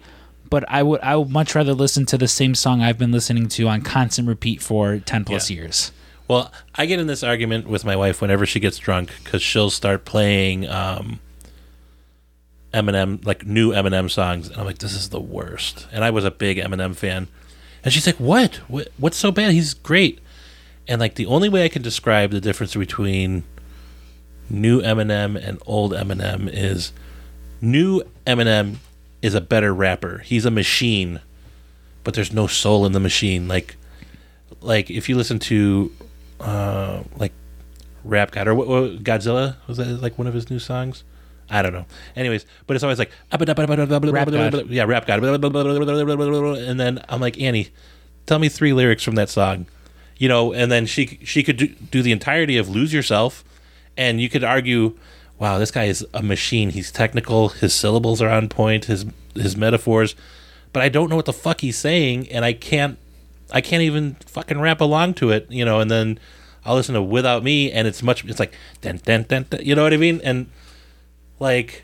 B: but I would I would much rather listen to the same song I've been listening to on constant repeat for ten plus
D: Yeah.
B: years.
D: Well, I get in this argument with my wife whenever she gets drunk because she'll start playing um, Eminem, like new Eminem songs, and I'm like, this is the worst. And I was a big Eminem fan, and she's like, what? what? What's so bad? He's great. And like the only way I can describe the difference between new Eminem and old Eminem is new Eminem is a better rapper. He's a machine, but there's no soul in the machine. Like like if you listen to uh like Rap God or what, what, Godzilla was that like one of his new songs? I don't know. Anyways, but it's always like
B: Rap God.
D: yeah, rap god. And then I'm like Annie, tell me three lyrics from that song, you know. And then she she could do, do the entirety of Lose Yourself, and you could argue, wow, this guy is a machine. He's technical. His syllables are on point. His his metaphors, but I don't know what the fuck he's saying, and I can't I can't even fucking rap along to it, you know. And then I'll listen to Without Me, and it's much it's like dun, dun, dun, dun, you know what I mean? And like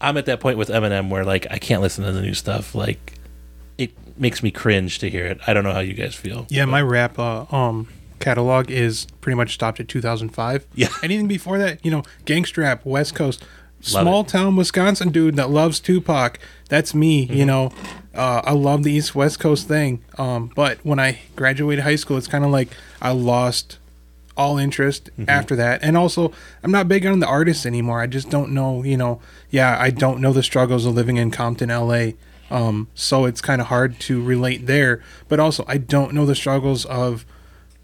D: I'm at that point with Eminem where like I can't listen to the new stuff. Like it makes me cringe to hear it. I don't know how you guys feel.
E: Yeah, my rap uh, um catalog is pretty much stopped at 2005.
D: Yeah.
E: Anything before that, you know, gangster rap, West Coast,
D: Love
E: small
D: it.
E: town Wisconsin dude that loves Tupac. That's me.
D: Mm-hmm.
E: You know, uh, I love the East West Coast thing. Um, but when I graduated high school, it's kind of like I lost all interest
D: Mm-hmm.
E: after that. And also, I'm not big on the artists anymore. I just don't know. You know, yeah, I don't know the struggles of living in Compton, L.A. Um, so it's kind of hard to relate there. But also, I don't know the struggles of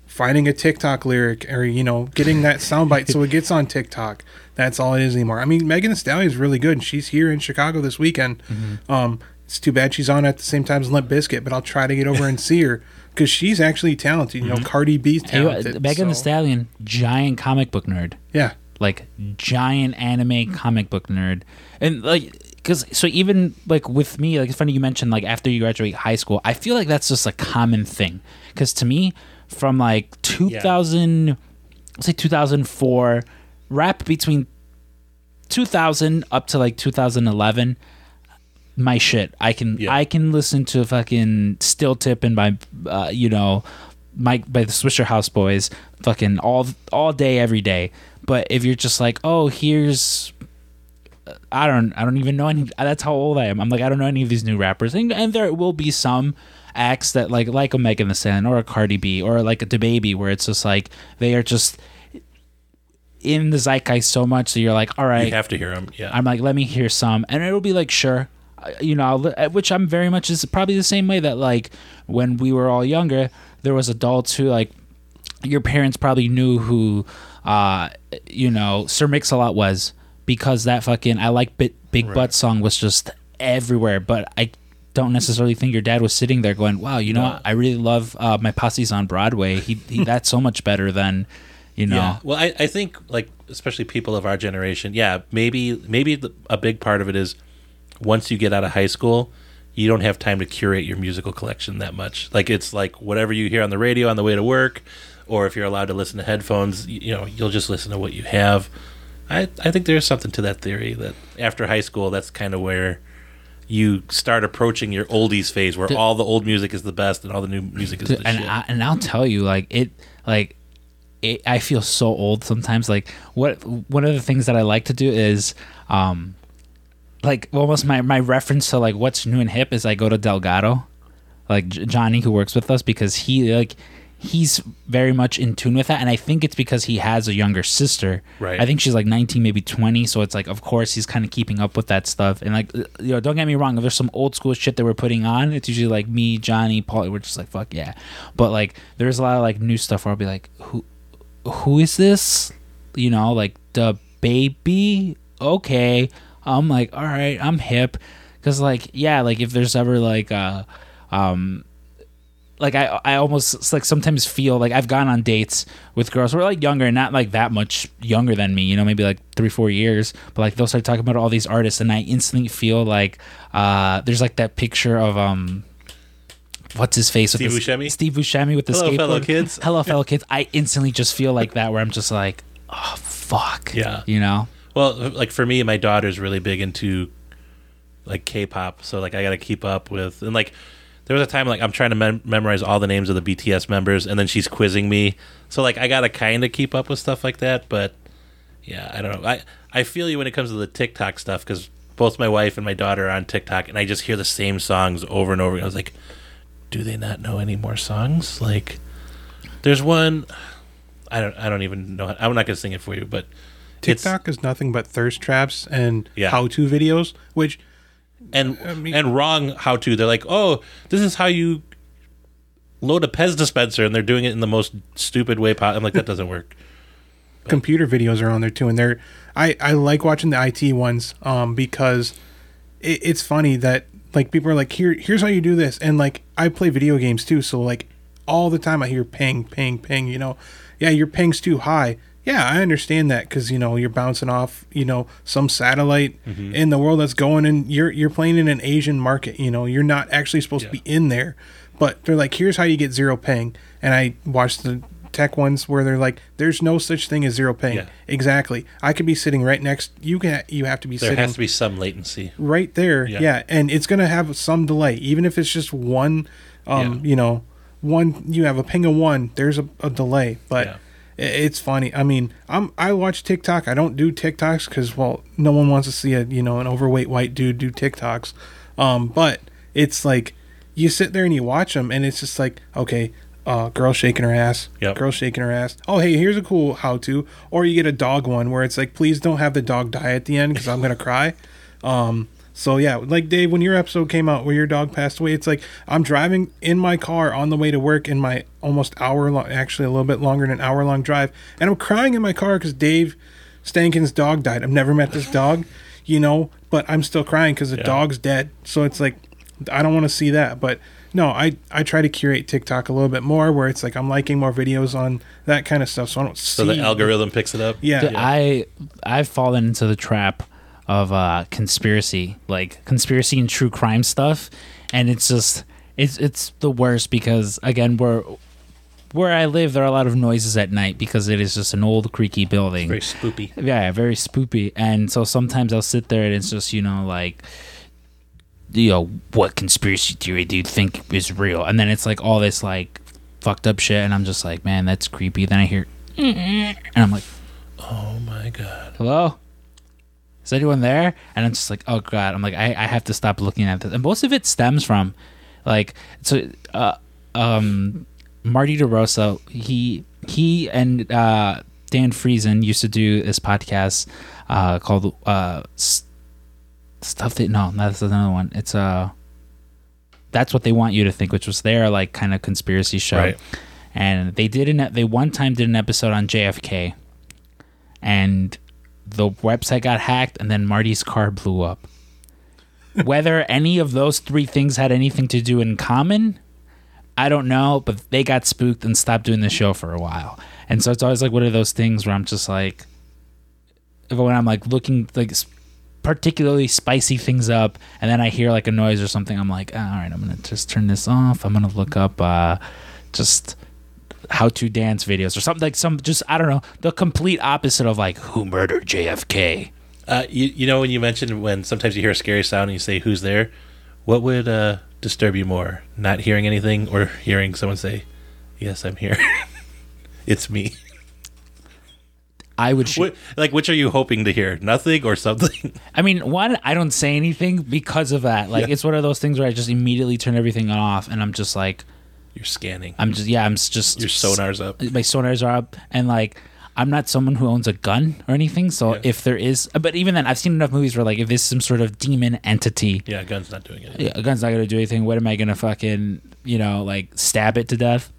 E: finding a TikTok lyric or you know getting that soundbite so it gets on TikTok. That's all it is anymore. I mean, Megan Thee Stallion is really good. and She's here in Chicago this weekend. Um, it's too bad she's on at the same time as Limp Bizkit, but I'll try to get over and see her because she's actually talented. You know, mm-hmm. Cardi B's
B: Hey, uh,
E: talented.
B: Megan Thee
E: so-
B: Stallion, giant comic book nerd.
E: Yeah,
B: like giant anime comic book nerd and like because so even like with me like it's funny you mentioned like after you graduate high school i feel like that's just a common thing because to me from like 2000 let's say 2004 rap between 2000 up to like 2011 my shit i can
D: Yeah.
B: i can listen to fucking still tipping by uh, you know Mike by the Swishahouse Boys, fucking all all day, every day. But if you're just like, oh, here's, I don't, I don't even know any. That's how old I am. I'm like, I don't know any of these new rappers, and, and there will be some acts that like like a Megan Thee Stallion or a Cardi B or like a DaBaby where it's just like they are just in the zeitgeist so much that you're like, all right,
D: You have to hear them. Yeah.
B: I'm like, let me hear some, and it'll be like, sure, you know, which I'm very much is probably the same way that like when we were all younger, there was adults who like your parents probably knew who, uh, you know, Sir Mix-a-Lot was because that fucking I like Big, Big Butt song was just everywhere, but I don't necessarily think your dad was sitting there going, wow, you know, what? I really love uh, my posse's on Broadway. He, he that's so much better than, you know.
D: Yeah. Well, I, I think like especially people of our generation, yeah, maybe maybe the, a big part of it is once you get out of high school, you don't have time to curate your musical collection that much. Like it's like whatever you hear on the radio on the way to work, or if you're allowed to listen to headphones, you, you know, you'll just listen to what you have. I I think there's something to that theory that after high school, that's kind of where you start approaching your oldies phase, where
B: The-
D: all the old music is the best and all the new music is
B: Dude,
D: the
B: and
D: shit.
B: I, and I'll tell you, like it, like it, I feel so old sometimes. Like what one of the things that I like to do is, um, like almost my my reference to like what's new and hip is I go to Delgado, like J- Johnny who works with us because he like he's very much in tune with that, and I think it's because he has a younger sister.
D: Right.
B: I think she's like 19, maybe 20, so it's like of course he's kind of keeping up with that stuff. And like you know, don't get me wrong, if there's some old school shit that we're putting on, it's usually like me, Johnny, Paul. We're just like fuck yeah. But like there's a lot of like new stuff where I'll be like, who who is this? You know, like the baby. Okay, I'm like, all right, I'm hip, because like, yeah, like if there's ever like, uh, um, like I, I almost like sometimes feel like I've gone on dates with girls who are like younger, and not like that much younger than me, you know, maybe like three, four years, but like they'll start talking about all these artists, and I instantly feel like, uh, there's like that picture of um. What's his face? with
D: Steve Buscemi?
B: Steve Buscemi with the
D: Hello,
B: skateboard.
D: fellow kids.
B: Hello, fellow kids. I instantly just feel like that, where I'm just like, oh fuck.
D: Yeah.
B: You know.
D: Well, like for me, my daughter's really big into like K-pop, so like I got to keep up with. And like there was a time like I'm trying to mem- memorize all the names of the BTS members, and then she's quizzing me. So like I got to kind of keep up with stuff like that. But yeah, I don't know. I I feel you when it comes to the TikTok stuff because both my wife and my daughter are on TikTok, and I just hear the same songs over and over. I was like, do they not know any more songs? Like. There's one. I don't. I don't even know. I'm not gonna sing it for you, but it's-
E: TikTok is nothing but thirst traps and
D: Yeah.
E: how-to videos, which
D: and
E: mean-
D: and wrong how to. They're like, oh, this is how you load a Pez dispenser, and they're doing it in the most stupid way possible. I'm like, that doesn't work.
E: computer videos are on there too, and they're I I like watching the IT ones um because it, it's funny that like people are like here here's how you do this, and like I play video games too, so like all the time I hear ping ping ping, you know, yeah your ping's too high. Yeah, I understand that because you know you're bouncing off you know some satellite in the world that's going and you're you're playing in an Asian market. You know you're not actually supposed to be in there, but they're like here's how you get zero ping. And I watched the tech ones where they're like there's no such thing as zero ping.
D: Yeah.
E: Exactly. I could be sitting right next. You can. You have to be
D: There
E: sitting
D: has to be some latency.
E: right there.
D: Yeah.
E: Yeah. and it's gonna have some delay, even if it's just one. Um,
D: Yeah.
E: you know, one. You have a ping of one. There's a, a delay, but. It's funny. I mean, I'm I watch TikTok. I don't do TikToks because well, no one wants to see a you know an overweight white dude do TikToks. Um, but it's like you sit there and you watch them, and it's just like okay, uh, girl shaking her ass,
D: Yep.
E: girl shaking her ass. Oh, hey, here's a cool how to. Or you get a dog one where it's like, please don't have the dog die at the end because I'm gonna cry. Um, so yeah, like Dave, when your episode came out where your dog passed away, it's like I'm driving in my car on the way to work in my almost hour long, actually a little bit longer than an hour long drive, and I'm crying in my car because Dave Stankin's dog died. I've never met this dog, you know, but I'm still crying because the
D: Yeah.
E: dog's dead. So it's like I don't want to see that, but. No, I, I try to curate TikTok a little bit more where it's like I'm liking more videos on that kind of stuff so I don't
D: So
E: see
D: the algorithm picks it up.
E: Yeah.
B: Dude, I I've fallen into the trap of uh conspiracy, like conspiracy and true crime stuff, and it's just it's it's the worst because again we're where I live there are a lot of noises at night because it is just an old creaky building.
D: Very spoopy.
B: Yeah, very spoopy. And so sometimes I'll sit there and it's just, you know, like, you know, what conspiracy theory do you think is real? And then it's like all this, like, fucked up shit. And I'm just like, man, that's creepy. Then I hear, and I'm like,
D: Oh my god.
B: hello? Is anyone there? And I'm just like, oh god. I'm like, I, I have to stop looking at this. And most of it stems from, like, so, uh, um, Marty DeRosa, he he and uh, Dan Friesen used to do this podcast uh, called uh, stuff that no, that's another one. It's uh, that's what they want you to think, which was their like kind of conspiracy show.
D: Right.
B: And they did an they one time did an episode on JFK, and the website got hacked, and then Marty's car blew up. Whether any of those three things had anything to do in common, I don't know, but they got spooked and stopped doing the show for a while. And so it's always like one of those things where I'm just like, when I'm like looking like particularly spicy things up, and then I hear like a noise or something, I'm like, "Ah, all right, I'm gonna just turn this off. I'm gonna look up uh, just how to dance videos or something like some just I don't know the complete opposite of like who murdered JFK.
D: Uh, you, you know when you mentioned when sometimes you hear a scary sound and you say who's there, what would uh, disturb you more? Not hearing anything or hearing someone say, "Yes, I'm here." it's me.
B: I would shoot.
D: Like which are you hoping to hear? Nothing or something?
B: I mean, one, I don't say anything because of that. Like,
D: Yeah.
B: it's one of those things where I just immediately turn everything off, and I'm just like,
D: You're scanning.
B: I'm just, yeah, I'm just
D: Your sonar's up.
B: My sonars are up, and like, I'm not someone who owns a gun or anything. So
D: Yeah.
B: if there is, but even then, I've seen enough movies where like, if there's some sort of demon entity,
D: Yeah, gun's not doing it.
B: yeah, a gun's not gonna do anything. What am I gonna fucking, you know, like stab it to death?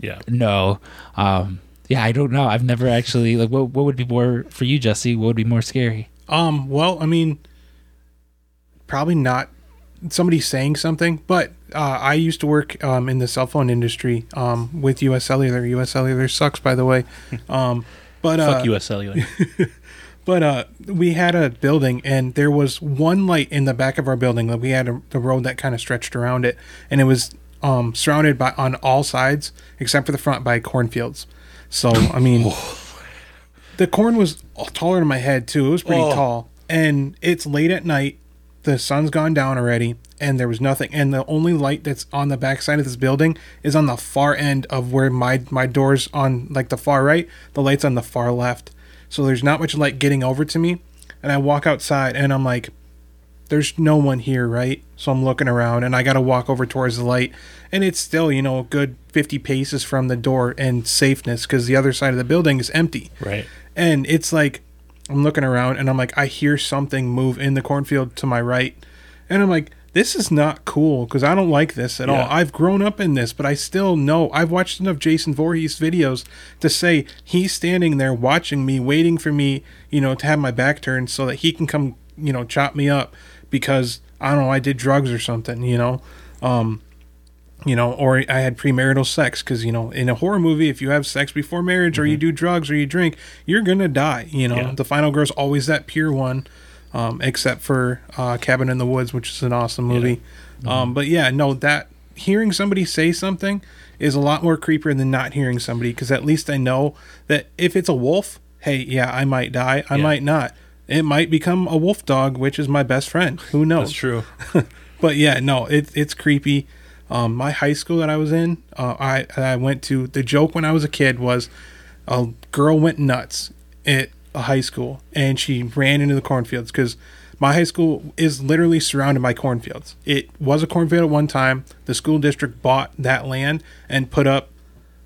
D: Yeah.
B: No. Um, yeah, I don't know. I've never actually like. What what would be more for you, Jesse? What would be more scary?
E: Um, well, I mean, probably not somebody saying something, but uh, I used to work um, in the cell phone industry um, with US Cellular. US Cellular sucks, by the way. Um, but uh,
D: Fuck U.S. Cellular.
E: but uh, we had a building, and there was one light in the back of our building. Like we had a, the road that kind of stretched around it, and it was um, surrounded by on all sides except for the front by cornfields. So I mean, the corn was taller than my head too. It was pretty
D: Oh.
E: tall, and it's late at night. The sun's gone down already, and there was nothing. And the only light that's on the backside of this building is on the far end of where my my doors on like the far right. The light's on the far left, so there's not much light getting over to me. And I walk outside, and I'm like, there's no one here, right? So I'm looking around and I got to walk over towards the light. And it's still, you know, a good 50 paces from the door and safeness because the other side of the building is empty.
D: Right.
E: And it's like, I'm looking around and I'm like, I hear something move in the cornfield to my right. And I'm like, this is not cool because I don't like this at
D: Yeah.
E: all. I've grown up in this, but I still know. I've watched enough Jason Voorhees videos to say he's standing there watching me, waiting for me, you know, to have my back turned so that he can come, you know, chop me up because I don't know, I did drugs or something, you know. Um, you know, or I had premarital sex because you know, in a horror movie, if you have sex before marriage or you do drugs or you drink, you're gonna die. You know,
D: Yeah.
E: the final girl's always that pure one, um, except for uh, Cabin in the Woods, which is an awesome movie. Um, but yeah, no, that hearing somebody say something is a lot more creepier than not hearing somebody because at least I know that if it's a wolf, hey, yeah, I might die, I
D: Yeah.
E: might not. It might become a wolf dog, which is my best friend. Who knows?
D: That's true.
E: but yeah, no, it, it's creepy. Um, my high school that I was in, uh, I I went to. The joke when I was a kid was, a girl went nuts at a high school, and she ran into the cornfields because my high school is literally surrounded by cornfields. It was a cornfield at one time. The school district bought that land and put up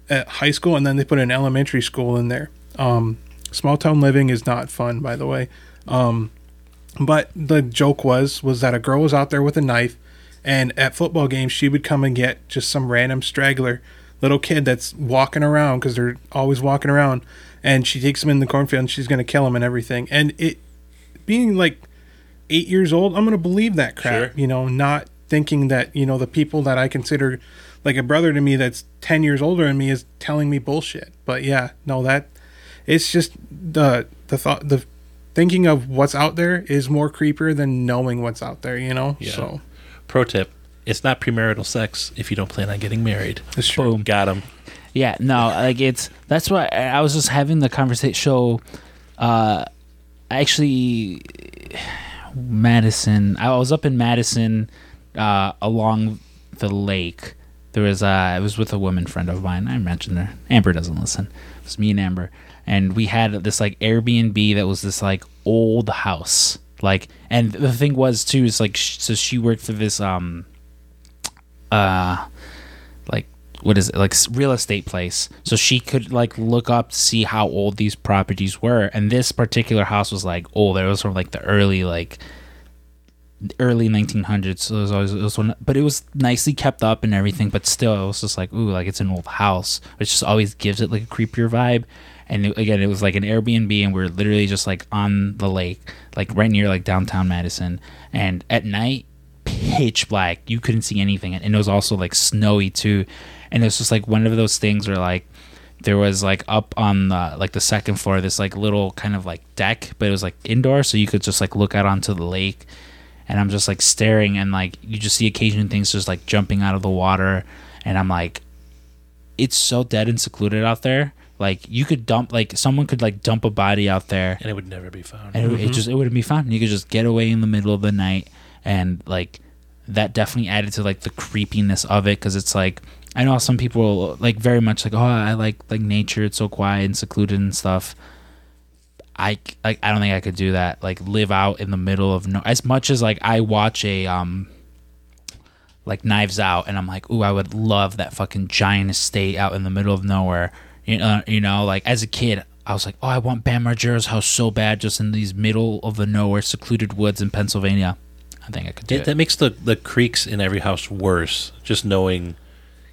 E: a high school, and then they put an elementary school in there. Um, small town living is not fun, by the way. Um, but the joke was was that a girl was out there with a knife, and at football games she would come and get just some random straggler little kid that's walking around because they're always walking around, and she takes him in the cornfield and she's gonna kill him and everything. And it being like eight years old, I'm gonna believe that crap.
D: Sure.
E: You know, not thinking that you know the people that I consider like a brother to me that's ten years older than me is telling me bullshit. But yeah, no, that it's just the the thought the thinking of what's out there is more creepier than knowing what's out there. You know,
D: Yeah.
E: so
D: Pro tip: It's not premarital sex if you don't plan on getting married.
E: it's true.
B: Boom.
D: Got him.
B: Yeah, no, like it's that's why I I was just having the conversation. So, uh, actually, Madison. I was up in Madison, uh, along the lake. There was uh, I was with a woman friend of mine. I mentioned her. Amber doesn't listen. It was me and Amber, and we had this like Airbnb that was this like old house. Like, and the thing was too is like, so she worked for this um, uh, like what is it like real estate place. So she could like look up to see how old these properties were. And this particular house was like old. It was from like the early like early 1900s so it was always it was one but it was nicely kept up and everything but still it was just like ooh like it's an old house which just always gives it like a creepier vibe and again it was like an airbnb and we are literally just like on the lake like right near like downtown madison and at night pitch black. You couldn't see anything, and it was also like snowy too. And it was just like one of those things where like there was like up on the like the second floor this like little kind of like deck, but it was like indoor, so you could just like look out onto the lake. And I'm just like staring, and like you just see occasional things just like jumping out of the water, and I'm like, it's so dead and secluded out there. Like you could dump like someone could like dump a body out there
D: And it would never be found.
B: and it, it just it wouldn't be fun. You could just get away in the middle of the night, and like that definitely added to like the creepiness of it because it's like I know some people like very much like oh I like like nature. It's so quiet and secluded and stuff. I like I don't think I could do that. Like live out in the middle of no. As much as like I watch a um like Knives Out, and I'm like, ooh, I would love that fucking giant estate out in the middle of nowhere. You know, you know, like as a kid, I was like, oh, I want Bam Margera's house so bad, just in these middle of the nowhere, secluded woods in Pennsylvania. I think I could do
D: It,
B: it.
D: that makes the the creaks in every house worse. Just knowing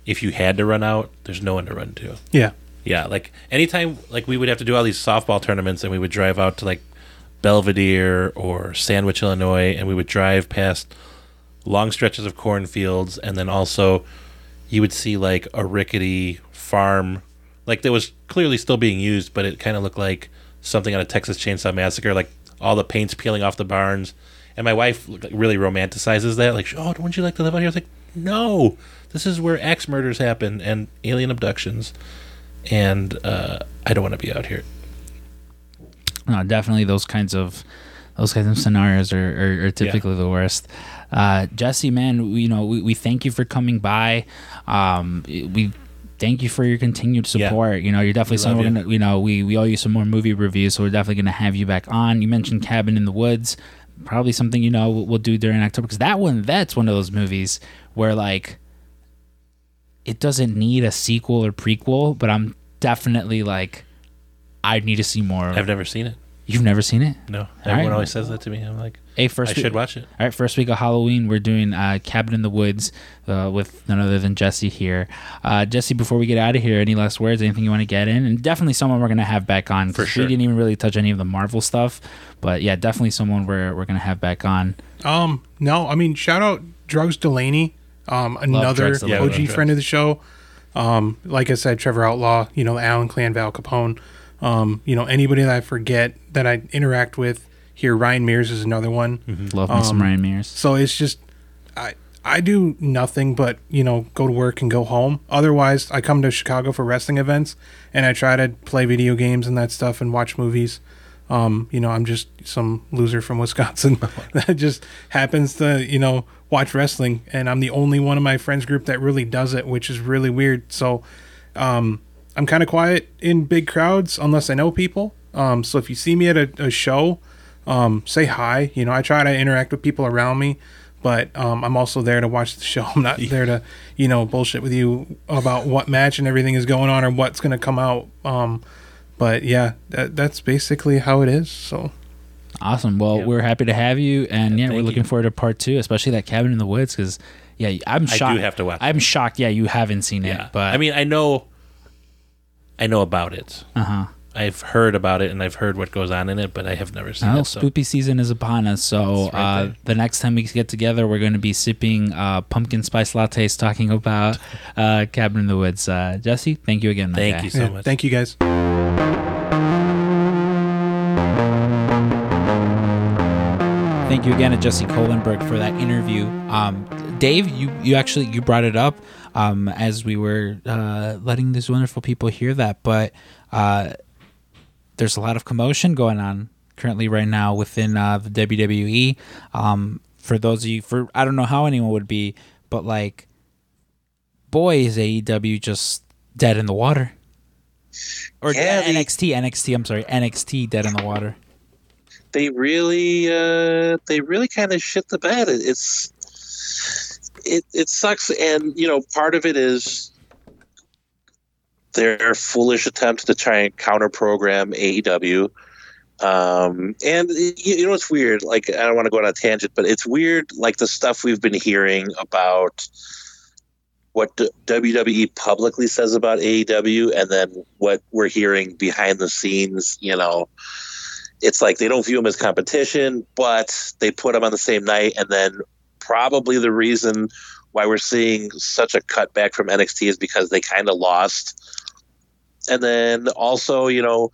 D: if you had to run out, there's no one to run to.
E: Yeah,
D: Yeah, like anytime, like we would have to do all these softball tournaments, and we would drive out to like Belvidere or Sandwich, Illinois, and we would drive past long stretches of cornfields, and then also you would see like a rickety farm, like that was clearly still being used, but it kind of looked like something on a Texas Chainsaw Massacre, like all the paint's peeling off the barns. And my wife really romanticizes that, like, oh, wouldn't you like to live out here? I was like, no, this is where axe murders happen and alien abductions and uh, I don't want to be out here.
B: no, definitely those kinds of those kinds of scenarios are, are, are typically the worst. Uh, Jesse, man, we, you know, we, we thank you for coming by. Um, we thank you for your continued
D: Yeah.
B: support. You know, you're definitely someone we're gonna, you know, we, we owe you some more movie reviews, so we're definitely gonna have you back on. You mentioned Cabin in the Woods. probably something you know we'll, we'll do during October because that one that's one of those movies where like it doesn't need a sequel or prequel, but I'm definitely like I need to see more.
D: I've never seen it.
B: You've never seen it?
D: No, everyone
B: right.
D: always says that to me. I'm like,
B: Hey, first
D: I
B: week-
D: should watch it.
B: All right, first week of Halloween, we're doing uh, Cabin in the Woods uh, with none other than Jesse here. Uh, Jesse, before we get out of here, any last words? Anything you want to get in? And definitely someone we're gonna have back on.
D: For sure.
B: We didn't even really touch any of the Marvel stuff, but yeah, definitely someone we're we're gonna have back on.
E: Um, no, I mean, shout out Drugs Delaney, um, another
B: Drugs Delaney.
E: OG
D: love
E: friend of the show. Um, like I said, Trevor Outlaw, you know, Alan Clan, Val Capone. Um, you know, anybody that I forget that I interact with here, Ryan Mears is another one.
B: Love me some Ryan Mears.
E: So it's just, I I do nothing but you know go to work and go home. Otherwise, I come to Chicago for wrestling events and I try to play video games and that stuff and watch movies. Um, you know, I'm just some loser from Wisconsin that just happens to you know watch wrestling, and I'm the only one in my friends group that really does it, which is really weird. So, um, I'm kind of quiet in big crowds unless I know people. Um, so if you see me at a, a show, um, say hi. You know, I try to interact with people around me, but um, I'm also there to watch the show. I'm not there to, you know, bullshit with you about what match and everything is going on or what's going to come out. Um, but yeah, that, that's basically how it is. So
B: Awesome. Well,
D: Yep.
B: we're happy to have you, and yeah, we're looking
D: you.
B: forward to part two, especially that cabin in the woods, because yeah, I'm shocked.
D: I do have to watch
B: I'm shocked. Yeah, you haven't seen it,
D: Yeah,
B: but
D: I mean, I know, I know about it.
B: uh huh.
D: I've heard about it and I've heard what goes on in it, but I have never seen
B: Well,
D: it. So
B: spoopy season is upon us, so
D: right
B: uh, the next time we get together, we're going to be sipping uh, pumpkin spice lattes, talking about uh, Cabin in the Woods. Uh, Jesse, thank you again.
D: Thank
B: guy.
D: you so
E: yeah,
D: much.
E: thank you guys.
B: Thank you again to Jesse Kohlenberg for that interview. Um, Dave, you, you actually you brought it up um, as we were uh, letting these wonderful people hear that, but uh, there's a lot of commotion going on currently right now within uh, the WWE. Um, for those of you, for I don't know how anyone would be, but like, boy, is AEW just dead in the water. Or
C: Yeah, they-
B: NXT, NXT. I'm sorry, NXT dead in the water.
C: they really uh they really kind of shit the bed it's it it sucks and you know part of it is their foolish attempt to try and counter program AEW um and you, you know it's weird like I don't want to go on a tangent but it's weird like the stuff we've been hearing about what WWE publicly says about AEW and then what we're hearing behind the scenes you know it's like they don't view them as competition, but they put them on the same night. And then probably the reason why we're seeing such a cutback from NXT is because they kind of lost. And then also, you know,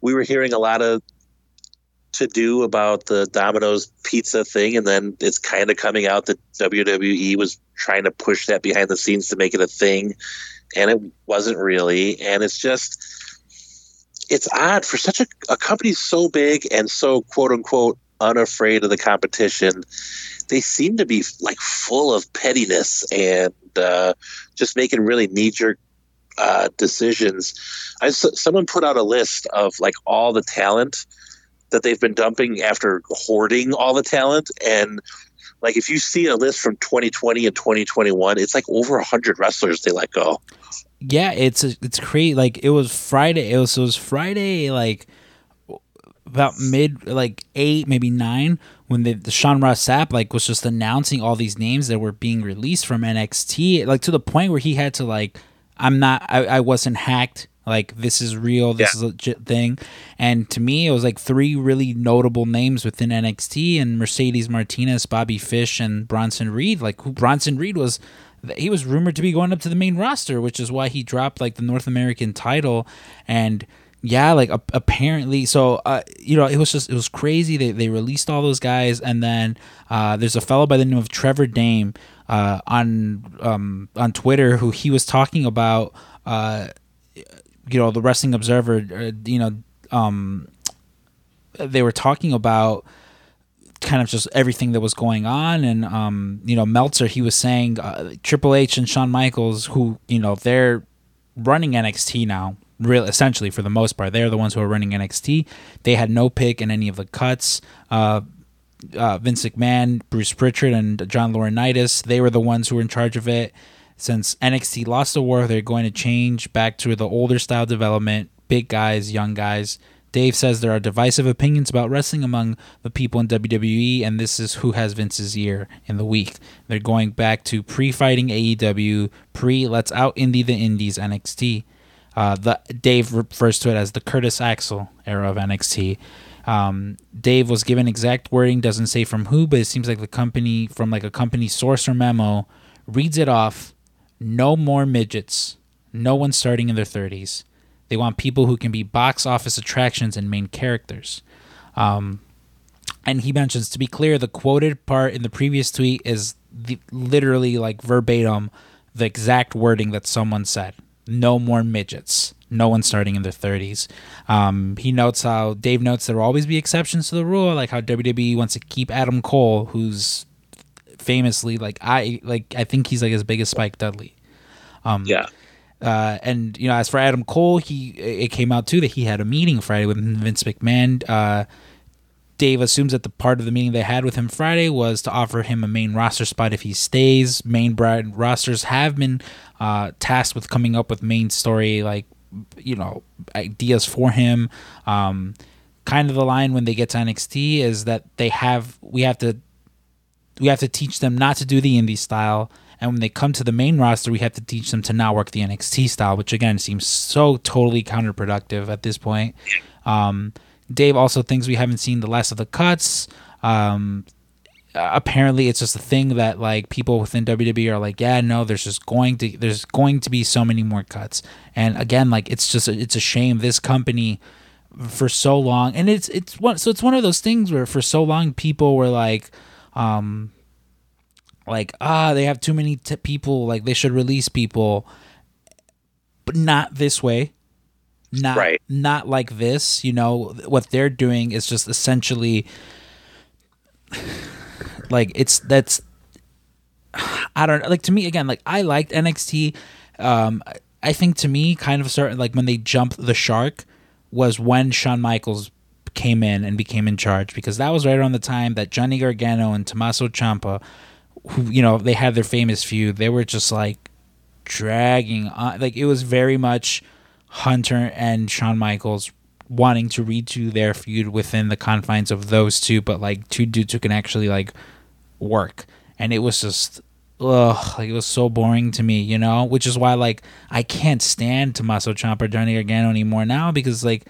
C: we were hearing a lot of to do about the Domino's pizza thing, and then it's kind of coming out that WWE was trying to push that behind the scenes to make it a thing, and it wasn't really. And it's just it's odd for such a, a company so big and so quote unquote unafraid of the competition. They seem to be like full of pettiness and uh, just making really knee jerk uh, decisions. I someone put out a list of like all the talent that they've been dumping after hoarding all the talent. And like if you see a list from 2020 and 2021 it's like over 100 wrestlers they let go.
B: Yeah it's it's crazy. Like it was friday it was, it was friday like about mid like eight maybe nine when the, the sean ross sapp like was just announcing all these names that were being released from nxt like to the point where he had to like i'm not i, I wasn't hacked like this is real this
C: Yeah.
B: is a legit thing and to me it was like three really notable names within nxt and mercedes martinez bobby fish and bronson reed like who bronson reed was he was rumored to be going up to the main roster, which is why he dropped like the North American title. And yeah, like a- apparently, so uh, you know, it was just it was crazy. They they released all those guys, and then uh, there's a fellow by the name of Trevor Dame uh, on um, on Twitter who he was talking about. Uh, you know, the Wrestling Observer. Uh, you know, um, they were talking about kind of just everything that was going on and um you know Meltzer he was saying uh, Triple H and Shawn Michaels who you know they're running NXT now real essentially for the most part they're the ones who are running NXT they had no pick in any of the cuts uh uh, Vince McMahon, Bruce Pritchard, and John Laurinaitis. They were the ones who were in charge of it. Since NXT lost the war, they're going to change back to the older style development. Big guys, young guys. Dave says there are divisive opinions about wrestling among the people in WWE, and this is who has Vince's ear in the week. They're going back to pre-fighting AEW, pre let's out indie the indies NXT. Uh, the Dave refers to it as the Curtis Axel era of NXT. Um, Dave was given exact wording, doesn't say from who, but it seems like the company, from like a company source or memo, reads it off. No more midgets. No one starting in their 30s. They want people who can be box office attractions and main characters. Um, and he mentions, to be clear, the quoted part in the previous tweet is the, literally like verbatim the exact wording that someone said. No more midgets. No one starting in their 30s. Um, he notes how Dave notes there will always be exceptions to the rule, like how WWE wants to keep Adam Cole, who's famously like I like I think he's like as big as Spike Dudley. Um,
C: Yeah.
B: uh, and you know, as for Adam Cole, he it came out too that he had a meeting Friday with Vince McMahon. Uh, Dave assumes that the part of the meeting they had with him Friday was to offer him a main roster spot if he stays. Main brand rosters have been uh, tasked with coming up with main story like you know ideas for him. Um, kind of the line when they get to NXT is that they have we have to we have to teach them not to do the indie style and when they come to the main roster we have to teach them to not work the NXT style which again seems so totally counterproductive at this point um, Dave also thinks we haven't seen the last of the cuts. Um, apparently it's just a thing that like people within WWE are like yeah no there's just going to there's going to be so many more cuts. And again like it's just it's a shame this company for so long. And it's it's one so it's one of those things where for so long people were like um like ah they have too many t- people like they should release people but not this way not
C: Right.
B: not like this you know what they're doing is just essentially like it's that's I don't like to me again like I liked NXT um I think to me kind of certain like when they jumped the shark was when Shawn Michaels came in and became in charge because that was right around the time that Johnny Gargano and Tommaso Ciampa who you know they had their famous feud they were just like dragging on like it was very much Hunter and Shawn Michaels wanting to redo their feud within the confines of those two but like two dudes who can actually like work. And it was just ugh like it was so boring to me you know? Which is why like I can't stand Tommaso Ciampa Johnny Gargano anymore now because like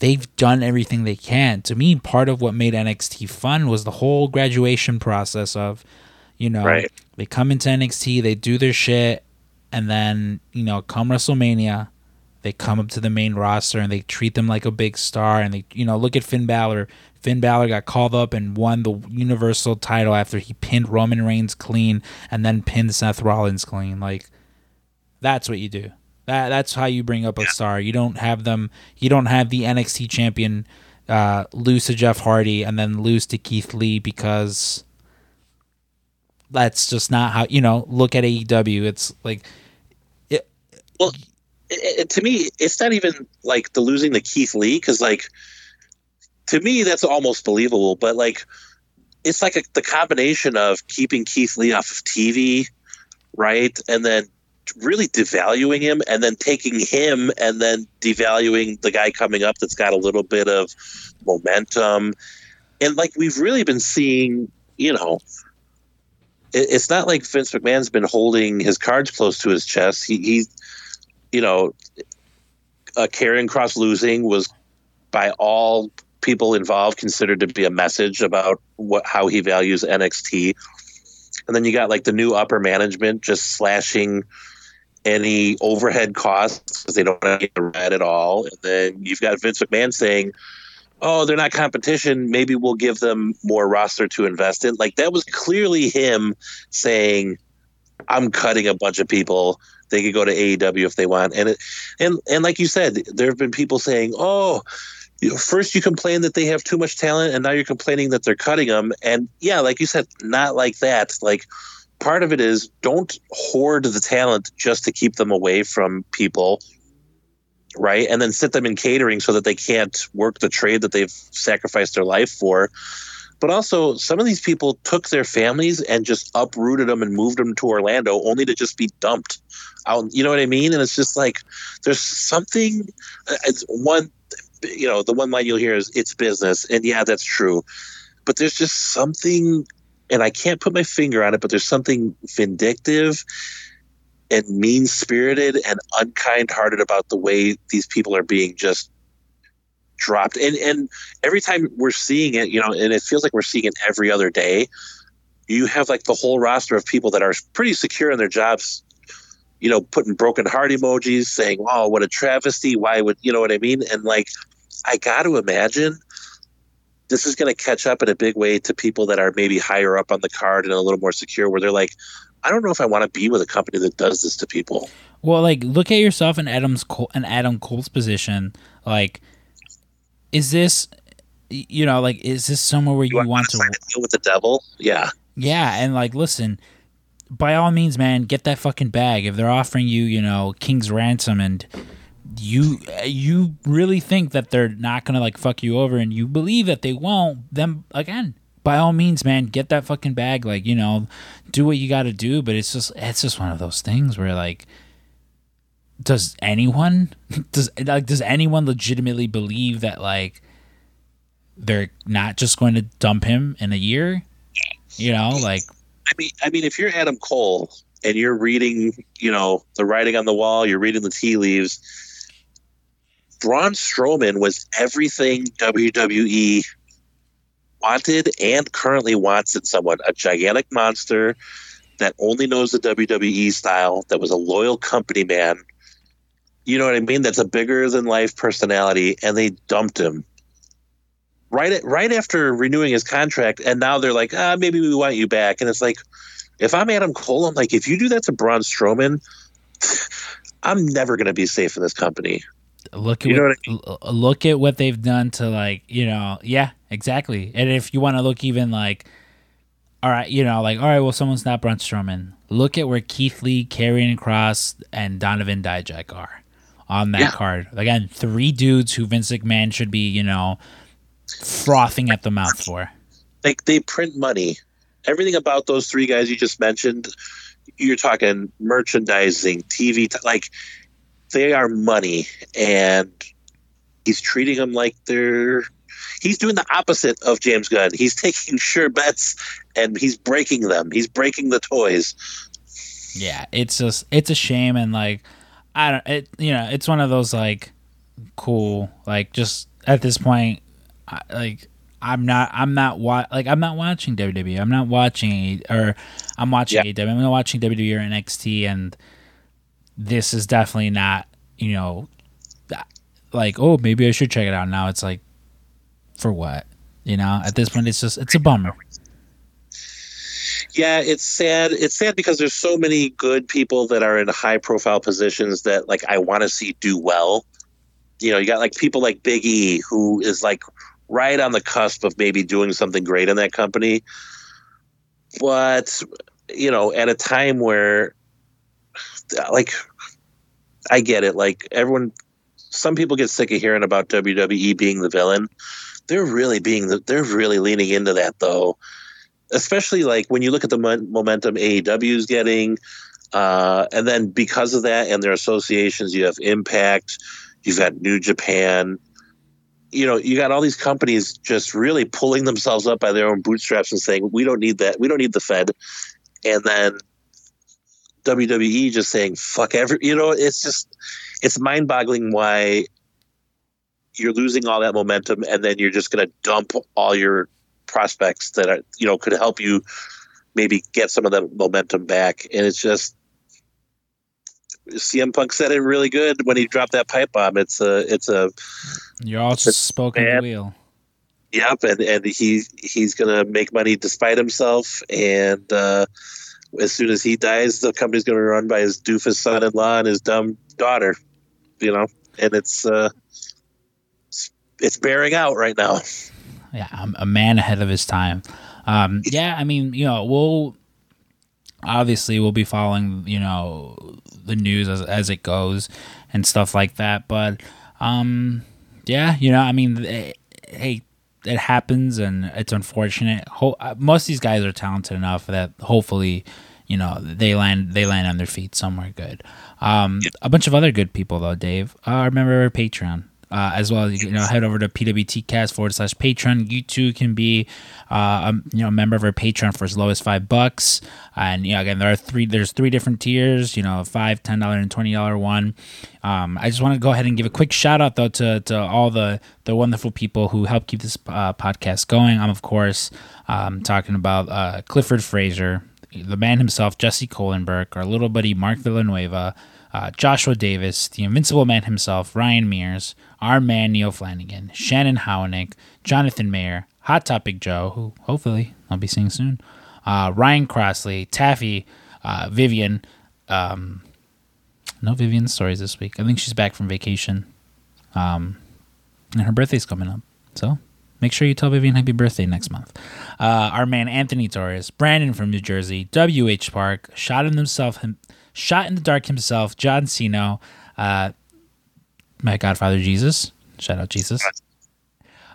B: they've done everything they can. To me part of what made NXT fun was the whole graduation process of you know
C: Right.
B: they come into NXT they do their shit and then you know come WrestleMania they come up to the main roster and they treat them like a big star and they you know look at Finn Balor. Finn Balor got called up and won the Universal title after he pinned Roman Reigns clean and then pinned Seth Rollins clean. Like that's what you do. That that's how you bring up a star. You don't have them you don't have the NXT champion uh, lose to Jeff Hardy and then lose to Keith Lee because that's just not how you know look at AEW it's like It,
C: Well, it, it- to me, it's not even like the losing to Keith Lee because, like, to me, that's almost believable. But like, it's like a, the combination of keeping Keith Lee off of TV, right, and then really devaluing him, and then taking him and then devaluing the guy coming up that's got a little bit of momentum, and like we've really been seeing, you know. It's not like Vince McMahon's been holding his cards close to his chest. He, he you know, uh, Karrion Cross losing was by all people involved considered to be a message about what how he values NXT. And then you got like the new upper management just slashing any overhead costs because they don't want to get the red at all. And then you've got Vince McMahon saying, "Oh, they're not competition. Maybe we'll give them more roster to invest in." Like that was clearly him saying, "I'm cutting a bunch of people." They could go to AEW if they want, and it, and and like you said, there have been people saying, "Oh, first you complain that they have too much talent, and now you're complaining that they're cutting them." And yeah, like you said, not like that. Like part of it is don't hoard the talent just to keep them away from people, right? And then sit them in catering so that they can't work the trade that they've sacrificed their life for. But also some of these people took their families and just uprooted them and moved them to Orlando only to just be dumped out. You know what I mean? And it's just like there's something. uh, It's one, you know, the one line you'll hear is "it's business," and yeah, that's true. But there's just something, and I can't put my finger on it, but there's something vindictive and mean spirited and unkind hearted about the way these people are being just dropped. And and every time we're seeing it, you know, and it feels like we're seeing it every other day, you have like the whole roster of people that are pretty secure in their jobs, you know, putting broken heart emojis, saying, Oh, what a travesty. Why would you know what I mean? And like I gotta imagine this is gonna catch up in a big way to people that are maybe higher up on the card and a little more secure where they're like, I don't know if I want to be with a company that does this to people.
B: Well, like look at yourself in Adam's Cole, in Adam Cole's position. Like, is this, you know, like is this somewhere where you,
C: You
B: want to?
C: a deal with the devil? Yeah.
B: Yeah, and like listen, by all means, man, get that fucking bag. If they're offering you, you know, king's ransom, and you you really think that they're not gonna like fuck you over, and you believe that they won't, then again, by all means, man, get that fucking bag. Like you know, do what you got to do. But it's just it's just one of those things where like. Does anyone does like does anyone legitimately believe that like they're not just going to dump him in a year? You know, like
C: I mean, I mean, if you're Adam Cole and you're reading, you know, the writing on the wall, you're reading the tea leaves. Braun Strowman was everything WWE wanted and currently wants in someone a gigantic monster that only knows the WWE style, that was a loyal company man. You know what I mean? That's a bigger than life personality, and they dumped him. Right at, right after renewing his contract, and now they're like, ah, maybe we want you back, and it's like, if I'm Adam Cole, I'm like, if you do that to Braun Strowman, I'm never going to be safe in this company.
B: look at
C: You know
B: what, l- look at what they've done to like you know yeah exactly. And if you want to look even like all right you know like all right well someone's not Braun Strowman. Look at where Keith Lee Karrion Cross and Donovan Dijak are on that
C: Yeah.
B: card again three dudes who Vince McMahon should be you know frothing at the mouth for
C: They they print money. Everything about those three guys you just mentioned, you're talking merchandising, TV, t- like they are money, and he's treating them like they're. He's doing the opposite of James Gunn. He's taking sure bets and he's breaking them. He's breaking the toys.
B: yeah it's just it's a shame and like i don't it you know it's one of those like cool like just at this point I, like i'm not i'm not wa- like i'm not watching wwe i'm not watching or i'm watching
C: Yeah.
B: AEW. i'm not watching wwe or nxt and this is definitely not you know like oh maybe i should check it out now it's like for what you know at this point it's just it's a bummer
C: Yeah, it's sad. It's sad because there's so many good people that are in high profile positions that like I want to see do well. You know, you got like people like Big E who is like right on the cusp of maybe doing something great in that company. But, you know, at a time where like I get it, like everyone some people get sick of hearing about WWE being the villain. They're really being the, they're really leaning into that though especially like when you look at the momentum AEW is getting, uh, and then because of that and their associations, you have Impact, you've got New Japan. You know, you got all these companies just really pulling themselves up by their own bootstraps and saying, "We don't need that. We don't need the Fed," and then WWE just saying, "Fuck every." You know, it's just it's mind-boggling why you're losing all that momentum, and then you're just going to dump all your prospects that are you know could help you maybe get some of that momentum back. And it's just CM Punk said it really good when he dropped that pipe bomb. It's a it's a
B: you're all just spoken
C: bad.
B: wheel
C: yep, and and he he's gonna make money despite himself. And uh, as soon as he dies, the company's gonna be run by his doofus son-in-law and his dumb daughter. You know, and it's uh, it's, it's bearing out right now.
B: Yeah, I'm a man ahead of his time. Um, yeah, I mean, you know, we'll obviously we'll be following, you know, the news as as it goes and stuff like that. But um, yeah, you know, I mean, eh, hey, it happens and it's unfortunate. Ho- uh, most of these guys are talented enough that hopefully, you know, they land they land on their feet somewhere good. Um, A bunch of other good people though, Dave. Uh, remember our Patreon. Uh, as well you know, head over to pwtcast forward slash patron. You too can be, uh, a, you know, member of our Patreon for as low as five bucks. And you know, again, there are three. There's three different tiers. You know, five, ten dollar, and twenty dollar one. Um, I just want to go ahead and give a quick shout out though to, to all the the wonderful people who help keep this uh, podcast going. I'm of course um, talking about uh, Clifford Fraser, the man himself, Jesse Kohlenberg, our little buddy Mark Villanueva, uh, Joshua Davis, the Invincible Man himself, Ryan Mears, our man Neil Flanagan, Shannon Howanick, Jonathan Mayer, Hot Topic Joe, who hopefully I'll be seeing soon, uh, Ryan Crossley, Taffy, uh, Vivian. Um, no Vivian stories this week. I think she's back from vacation. Um, and her birthday's coming up. So make sure you tell Vivian happy birthday next month. Uh, our man Anthony Torres, Brandon from New Jersey, W.H. Park, shot in himself, him, shot in the dark himself, John Cino, uh, my Godfather Jesus. Shout out Jesus.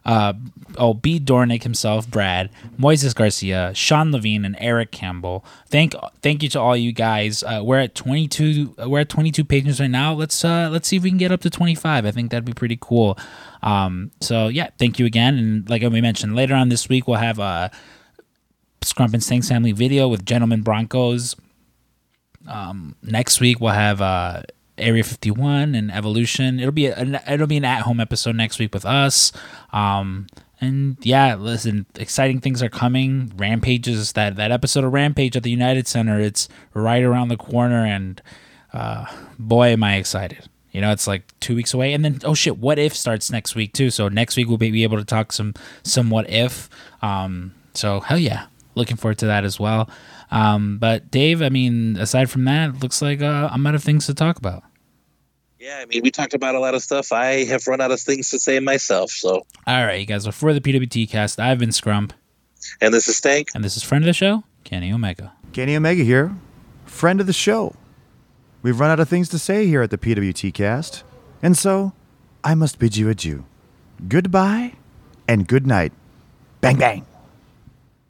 B: Uh, oh, B. Dornick himself, Brad, Moises Garcia, Sean Levine, and Eric Campbell. Thank, thank you to all you guys. Uh, we're at twenty two. We're at twenty two patrons right now. Let's uh, let's see if we can get up to twenty five. I think that'd be pretty cool. Um, so yeah, thank you again. And like we mentioned, later on this week we'll have a Scrump and Stanks family video with Gentleman Broncos. Um, next week we'll have uh, Area 51 and Evolution. It'll be a, it'll be an at home episode next week with us. Um, and yeah, listen, exciting things are coming. Rampages that that episode of Rampage at the United Center. It's right around the corner, and uh, boy, am I excited. You know, it's like two weeks away, and then oh shit, what if starts next week too? So next week we'll be able to talk some some what if. Um, so hell yeah, looking forward to that as well. Um, but Dave, I mean, aside from that, looks like uh, I'm out of things to talk about.
C: Yeah, I mean, we talked about a lot of stuff. I have run out of things to say myself. So,
B: all right, you guys. Before the PWT cast, I've been Scrump,
C: and this is Stank,
B: and this is friend of the show, Kenny Omega.
F: Kenny Omega here, friend of the show. We've run out of things to say here at the PWT cast, and so I must bid you adieu. Goodbye and good night. Bang bang.